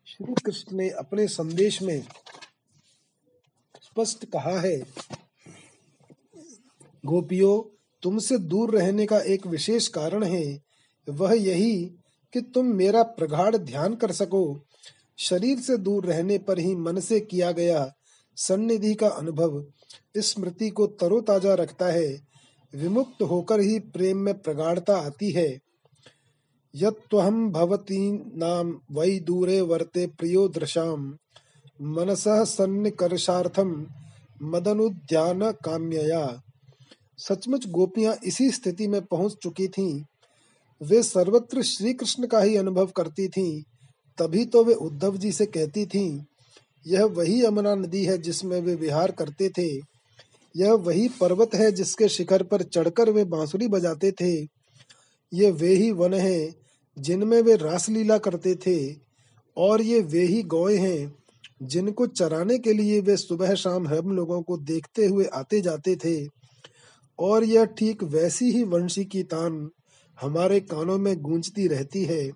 श्री कृष्ण ने अपने संदेश में स्पष्ट कहा है, गोपियों, तुमसे दूर रहने का एक विशेष कारण है, वह यही कि तुम मेरा प्रगाढ़ ध्यान कर सको। शरीर से दूर रहने पर ही मन से किया गया सन्निधि का अनुभव स्मृति को तरोताजा रखता है। विमुक्त होकर ही प्रेम में प्रगाढ़ता आती है। यत्त्वहं भवतीनां वै दूरे वर्ते प्रियो दृशाम्। मनसः सन्निकर्षार्थम मदनुद्यान काम्यया। सचमुच गोपियाँ इसी स्थिति में पहुँच चुकी थीं। वे सर्वत्र श्री कृष्ण का ही अनुभव करती थीं। तभी तो वे उद्धव जी से कहती थीं, यह वही यमुना नदी है जिसमें वे विहार करते थे। यह वही पर्वत है जिसके शिखर पर चढ़कर वे बांसुरी बजाते थे। ये वे ही वन है जिनमें वे रासलीला करते थे और ये वे ही गौए हैं जिनको चराने के लिए वे सुबह शाम हम लोगों को देखते हुए आते जाते थे। और यह ठीक वैसी ही वंशी की तान हमारे कानों में गूंजती रहती है,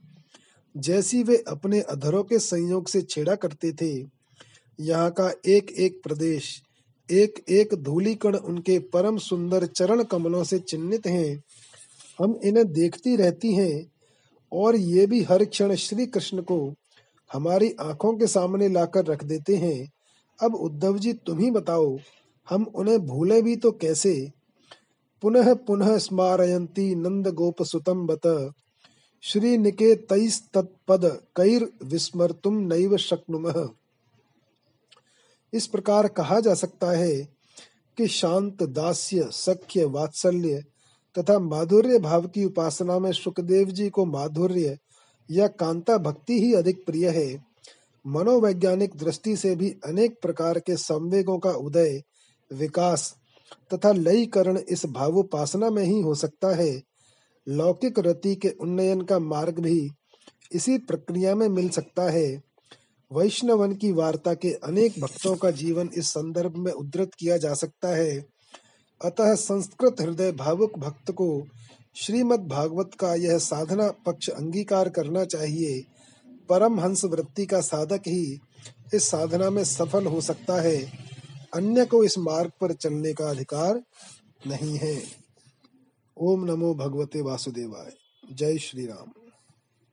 जैसी वे अपने अधरों के संयोग से छेड़ा करते थे। यहाँ का एक एक प्रदेश एक एक धूली कण उनके परम सुंदर चरण कमलों से चिन्हित हैं। हम इन्हें देखती रहती हैं और ये भी हर क्षण श्री कृष्ण को हमारी आँखों के सामने लाकर रख देते हैं। अब उद्धव जी, तुम ही बताओ, हम उन्हें भूले भी तो कैसे? पुनः पुनः स्मारयंती नंद गोप सुतम बत श्री तत्पद कैर विस्मर्तुम नैव शक्नुमः। इस प्रकार कहा जा सकता है कि शांत, दास्य, सख्य, वात्सल्य तथा माधुर्य भाव की उपासना में सुखदेव जी को माधुर्य या कांता भक्ति ही अधिक प्रिय है। मनोवैज्ञानिक दृष्टि से भी अनेक प्रकार के संवेगों का उदय, विकास तथा लयीकरण इस भावोपासना में ही हो सकता है। लौकिक रति के उन्नयन का मार्ग भी इसी प्रक्रिया में मिल सकता है। वैष्णवन की वार्ता के अनेक भक्तों का जीवन इस संदर्भ में उद्धृत किया जा सकता है। अतः संस्कृत हृदय भावुक भक्त को श्रीमद् भागवत का यह साधना पक्ष अंगीकार करना चाहिए। परम हंस वृत्ति का साधक ही इस साधना में सफल हो सकता है। अन्य को इस मार्ग पर चलने का अधिकार नहीं है। ओम नमो भगवते वासुदेवाय। जय श्री राम